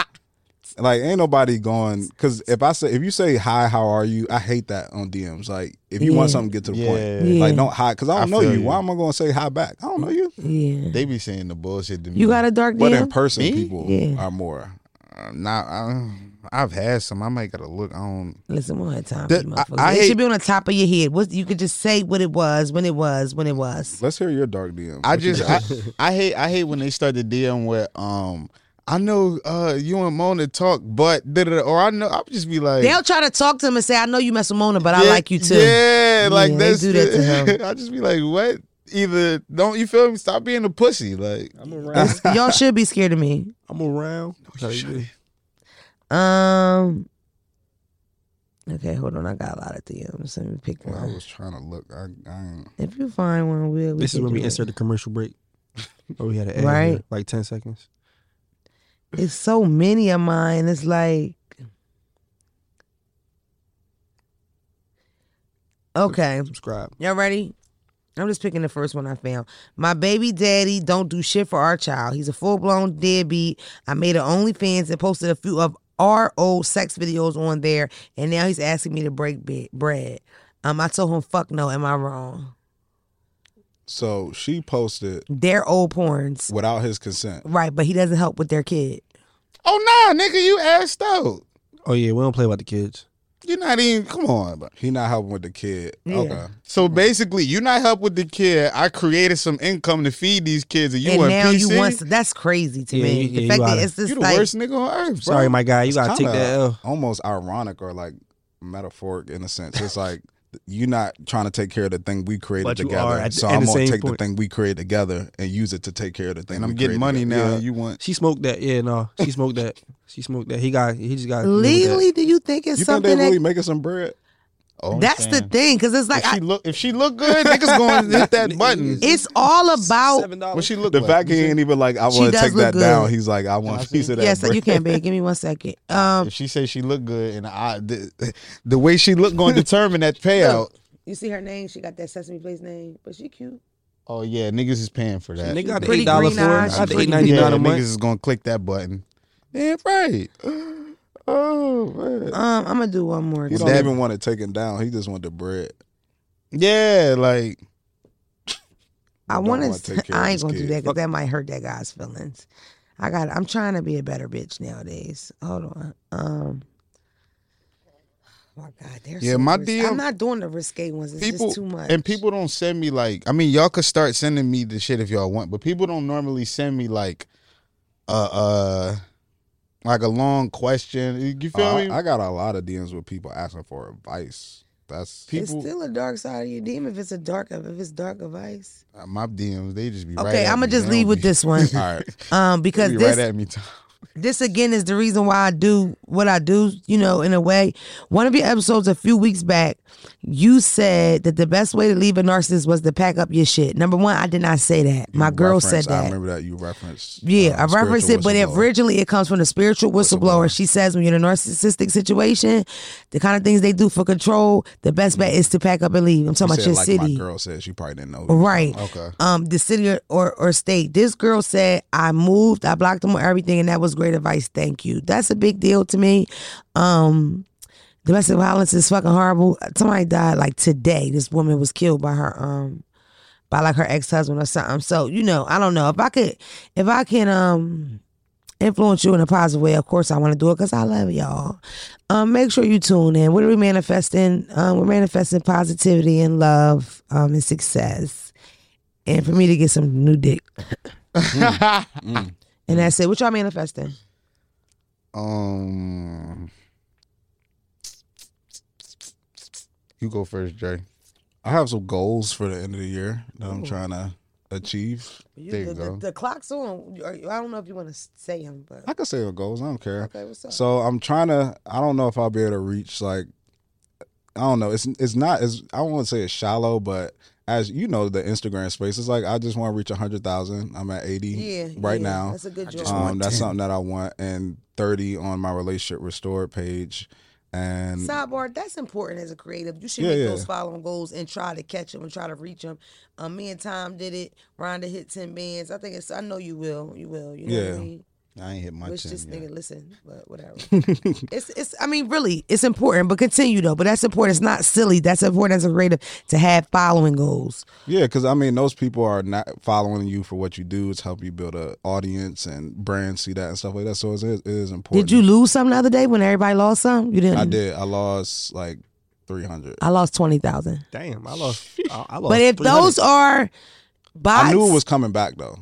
Like ain't nobody going because if I say if you say hi how are you I hate that on DMs like if you want Yeah. something get to the Yeah. point Yeah. like don't hi because I don't I know you you. why am I going to say hi back I don't know you Yeah. They be saying the bullshit to me. You got a dark but in person Me? people Yeah. are more Uh, not. I, I've had some. I might gotta look. I don't. Listen, we don't have time The- for I- motherfuckers. I it hate- should be on the top of your head. What you could just say what it was, when it was, when it was. let's hear your dark DM I What you just. I, I hate. I hate when they start the DM with um. I know uh you and Mona talk, but or I know I'll just be like They'll try to talk to him and say, "I know you mess with Mona, but I like you too." Yeah, like Yeah, they do that to him. [LAUGHS] I just be like, what? Either don't you feel me? Stop being a pussy. Like I'm around. Y'all should be scared of me. I'm around. How? Um. Okay, hold on. I got a lot of DMs. Let me pick one. I was trying to look I, I If you find one, we'll. We This is when we it. insert the commercial break. Oh, we had an ad Right. here, like ten seconds. It's so many of mine. It's like. Okay. Subscribe. Y'all ready? I'm just picking the first one I found. My baby daddy don't do shit for our child. He's a full blown deadbeat. I made an OnlyFans and posted a few of our old sex videos on there, and now he's asking me to break bread. Um, I told him, "Fuck no." Am I wrong? so she posted They're old porns, without his consent right? But he doesn't help with their kid. Oh nah, nigga, you asked out. Oh yeah, we don't play about the kids. You're not even. Come on, bro. he not helping with the kid Yeah. okay So basically, you not help with the kid. I created some income to feed these kids, and you and want now PC. you want that's crazy to Yeah, me. you- the yeah, you fact that it's just you the like worst nigga on earth, bro. Sorry, my guy, you It's gotta take kinda that L. almost ironic or like metaphoric in a sense it's like you're not trying to take care of the thing we created But you together are at so at i'm gonna take point. the thing we created together and use it to take care of the thing And I'm we getting money together. now. Yeah. You want? She smoked that. Yeah, no, she smoked that. She smoked that. He got. He just got live with that. legally. Do you think it's you think something they really that making some bread Oh, that's the thing? Because it's like If I, she look, if she look good, niggas going [LAUGHS] to hit that button. it's all about Seven What she look the like? fact he ain't even like i want to take look that down he's like i want I a piece of that Yes, bread. you can, babe. Give me one second. [LAUGHS] Um, If she says she look good, and I the, the way she look going [LAUGHS] to determine that payout. you see her name? She got that Sesame Place name, but she cute. Oh yeah, niggas is paying for that. Nigga got the Pretty eight dollar green for it. eyes, I got the pretty eight ninety yeah, a niggas month. is gonna click that button. Yeah, right. [GASPS] [GASPS] Oh man. Um, I'm gonna do one more. he too. don't That- even want it taken down he just want the bread Yeah, like I don't want wanna take care of I ain't his gonna do kid. that because that might hurt that guy's feelings. I got. I'm trying to be a better bitch nowadays. Hold on. Um. Oh my god, they're Yeah, so my ris- DM I'm not doing the risque ones. It's people just too much. and people don't send me like. I mean, y'all could start sending me the shit if y'all want, but people don't normally send me like, uh, uh, like a long question. You feel Uh, me? I, I got a lot of DMs with people asking for advice. That's people. it's still a dark side of your demon if it's a dark if it's dark advice. Uh, my DMs, they just be right Okay, at I'm gonna just They leave don't with be- this one. [LAUGHS] all right. Um, because be this right at me. Tom. This again is the reason why I do what I do, you know, in a way. One of your episodes a few weeks back, you said that the best way to leave a narcissist was to pack up your shit. Number one, I did not say that. My girl said referenced- I that. remember that you referenced. Yeah, uh, I referenced it, but originally it comes from the spiritual whistleblower. She says when you're in a narcissistic situation, the kind of things they do for control, the best bet is to pack up and leave. I'm talking about said, your like city. my girl said, she probably didn't know. Right. Okay. Um, the city or, or or state. This girl said, I moved, I blocked them on everything, and that was great advice. Thank you. That's a big deal to me. Um domestic violence is fucking horrible. Somebody died like today. This woman was killed by her um by like her ex husband or something. So, you know, I don't know. If I could if I can um influence you in a positive way, of course I want to do it because I love y'all. Um, make sure you tune in. What are we manifesting? Um, we're manifesting positivity and love um, and success. And for me to get some new dick. [LAUGHS] Mm. And that's it. What y'all manifesting? Um, you go first, Jay. I have some goals for the end of the year that. I'm trying to achieve. There you the, go. The, the clock's on. I don't know if you want to say them, but I can say the goals. I don't care. okay, what's up? So I'm trying to. I don't know if I'll be able to reach like. I don't know. It's it's not as I don't want to say it's shallow, but as you know, the Instagram space is like I just want to reach hundred thousand. I'm at eighty yeah, right yeah, now. That's a good just job. Um, that's 10. something that I want, and thirty on my relationship restored page, and Sidebar, that's important as a creative. You should Yeah, make yeah. those following goals and try to catch them and try to reach them. Um, me and Tom did it. Rhonda hit ten bands. I think it's. I know you will. You will. You know what I Yeah. mean? I ain't hit my Wish chin this yet. nigga listen, but whatever. it's it's. I mean, really, it's important. But continue though. But that's important. It's not silly. That's important as a creative to have following goals. Yeah, because I mean, those people are not following you for what you do. It's help you build a audience and brands see that and stuff like that. So it is, it is important. Did you lose something the other day when everybody lost some? You didn't. I did. I lost like three hundred. I lost twenty thousand. Damn, I lost. I, I lost. But if those are bots, I knew it was coming back though,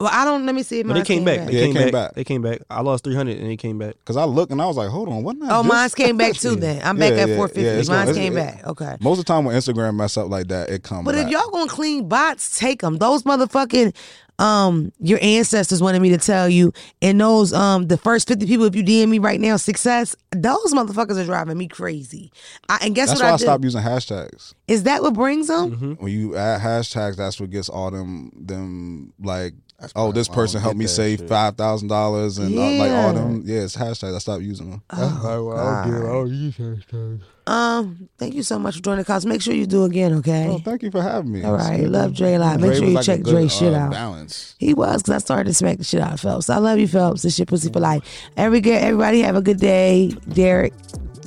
Well, I don't. Let me see if but they mine came back. They Yeah, it came, came back. back. They came back. I lost three hundred and they came back. because I looked and I was like, hold on, wasn't that? Oh, just- mine's came back too. Then I'm back Yeah, at yeah, 450. yeah, it's mine's gonna- came it's- back. Okay. Most of the time when Instagram mess up like that, it comes. But back. if y'all gonna clean bots, take them. Those motherfucking um your ancestors wanted me to tell you, and those um the first 50 people, if you DM me right now, success, those motherfuckers are driving me crazy. I, and guess that's what why I, I, did? stopped using hashtags. Is that what brings them? Mm-hmm. When you add hashtags, that's what gets all them them like. Oh, this I don't person helped me save shit. five thousand dollars and uh, like all Yeah. them. Yeah, it's hashtags. I stopped using them. Oh, God. Um, thank you so much for joining the cause. Make sure you do again, okay? Oh, thank you for having me. All right, love Dre a lot. Make Dre sure you like check good, Dre's shit uh, out. Balance. He was because I started to smack the shit out of Phelps. I love you, Phelps. This shit pussy for life. Every good, everybody have a good day. Derek,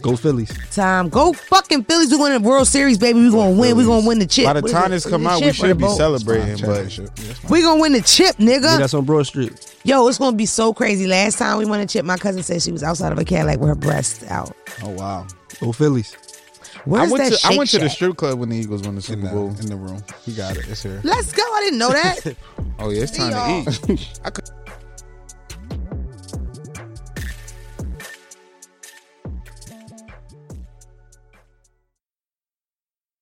Go Phillies. Time. go fucking Phillies. We're going to the World Series, baby. We gonna win. We gonna win the chip. By the What is time it? this come it out, we chip or should be boat? celebrating. But Championship. We gonna win the chip, Yeah, nigga. that's on Broad Street. Yo, it's gonna be so crazy. Last time we won the chip, my cousin said she was outside of a Cadillac with her breasts out. Oh wow. Go Phillies. Where's I went that to Shake I went to the Shack? strip club when the Eagles won the In Super the, Bowl. in the room. We got it. It's here. Let's go. I didn't know that. [LAUGHS] Oh yeah, it's time y'all. to eat. [LAUGHS] I could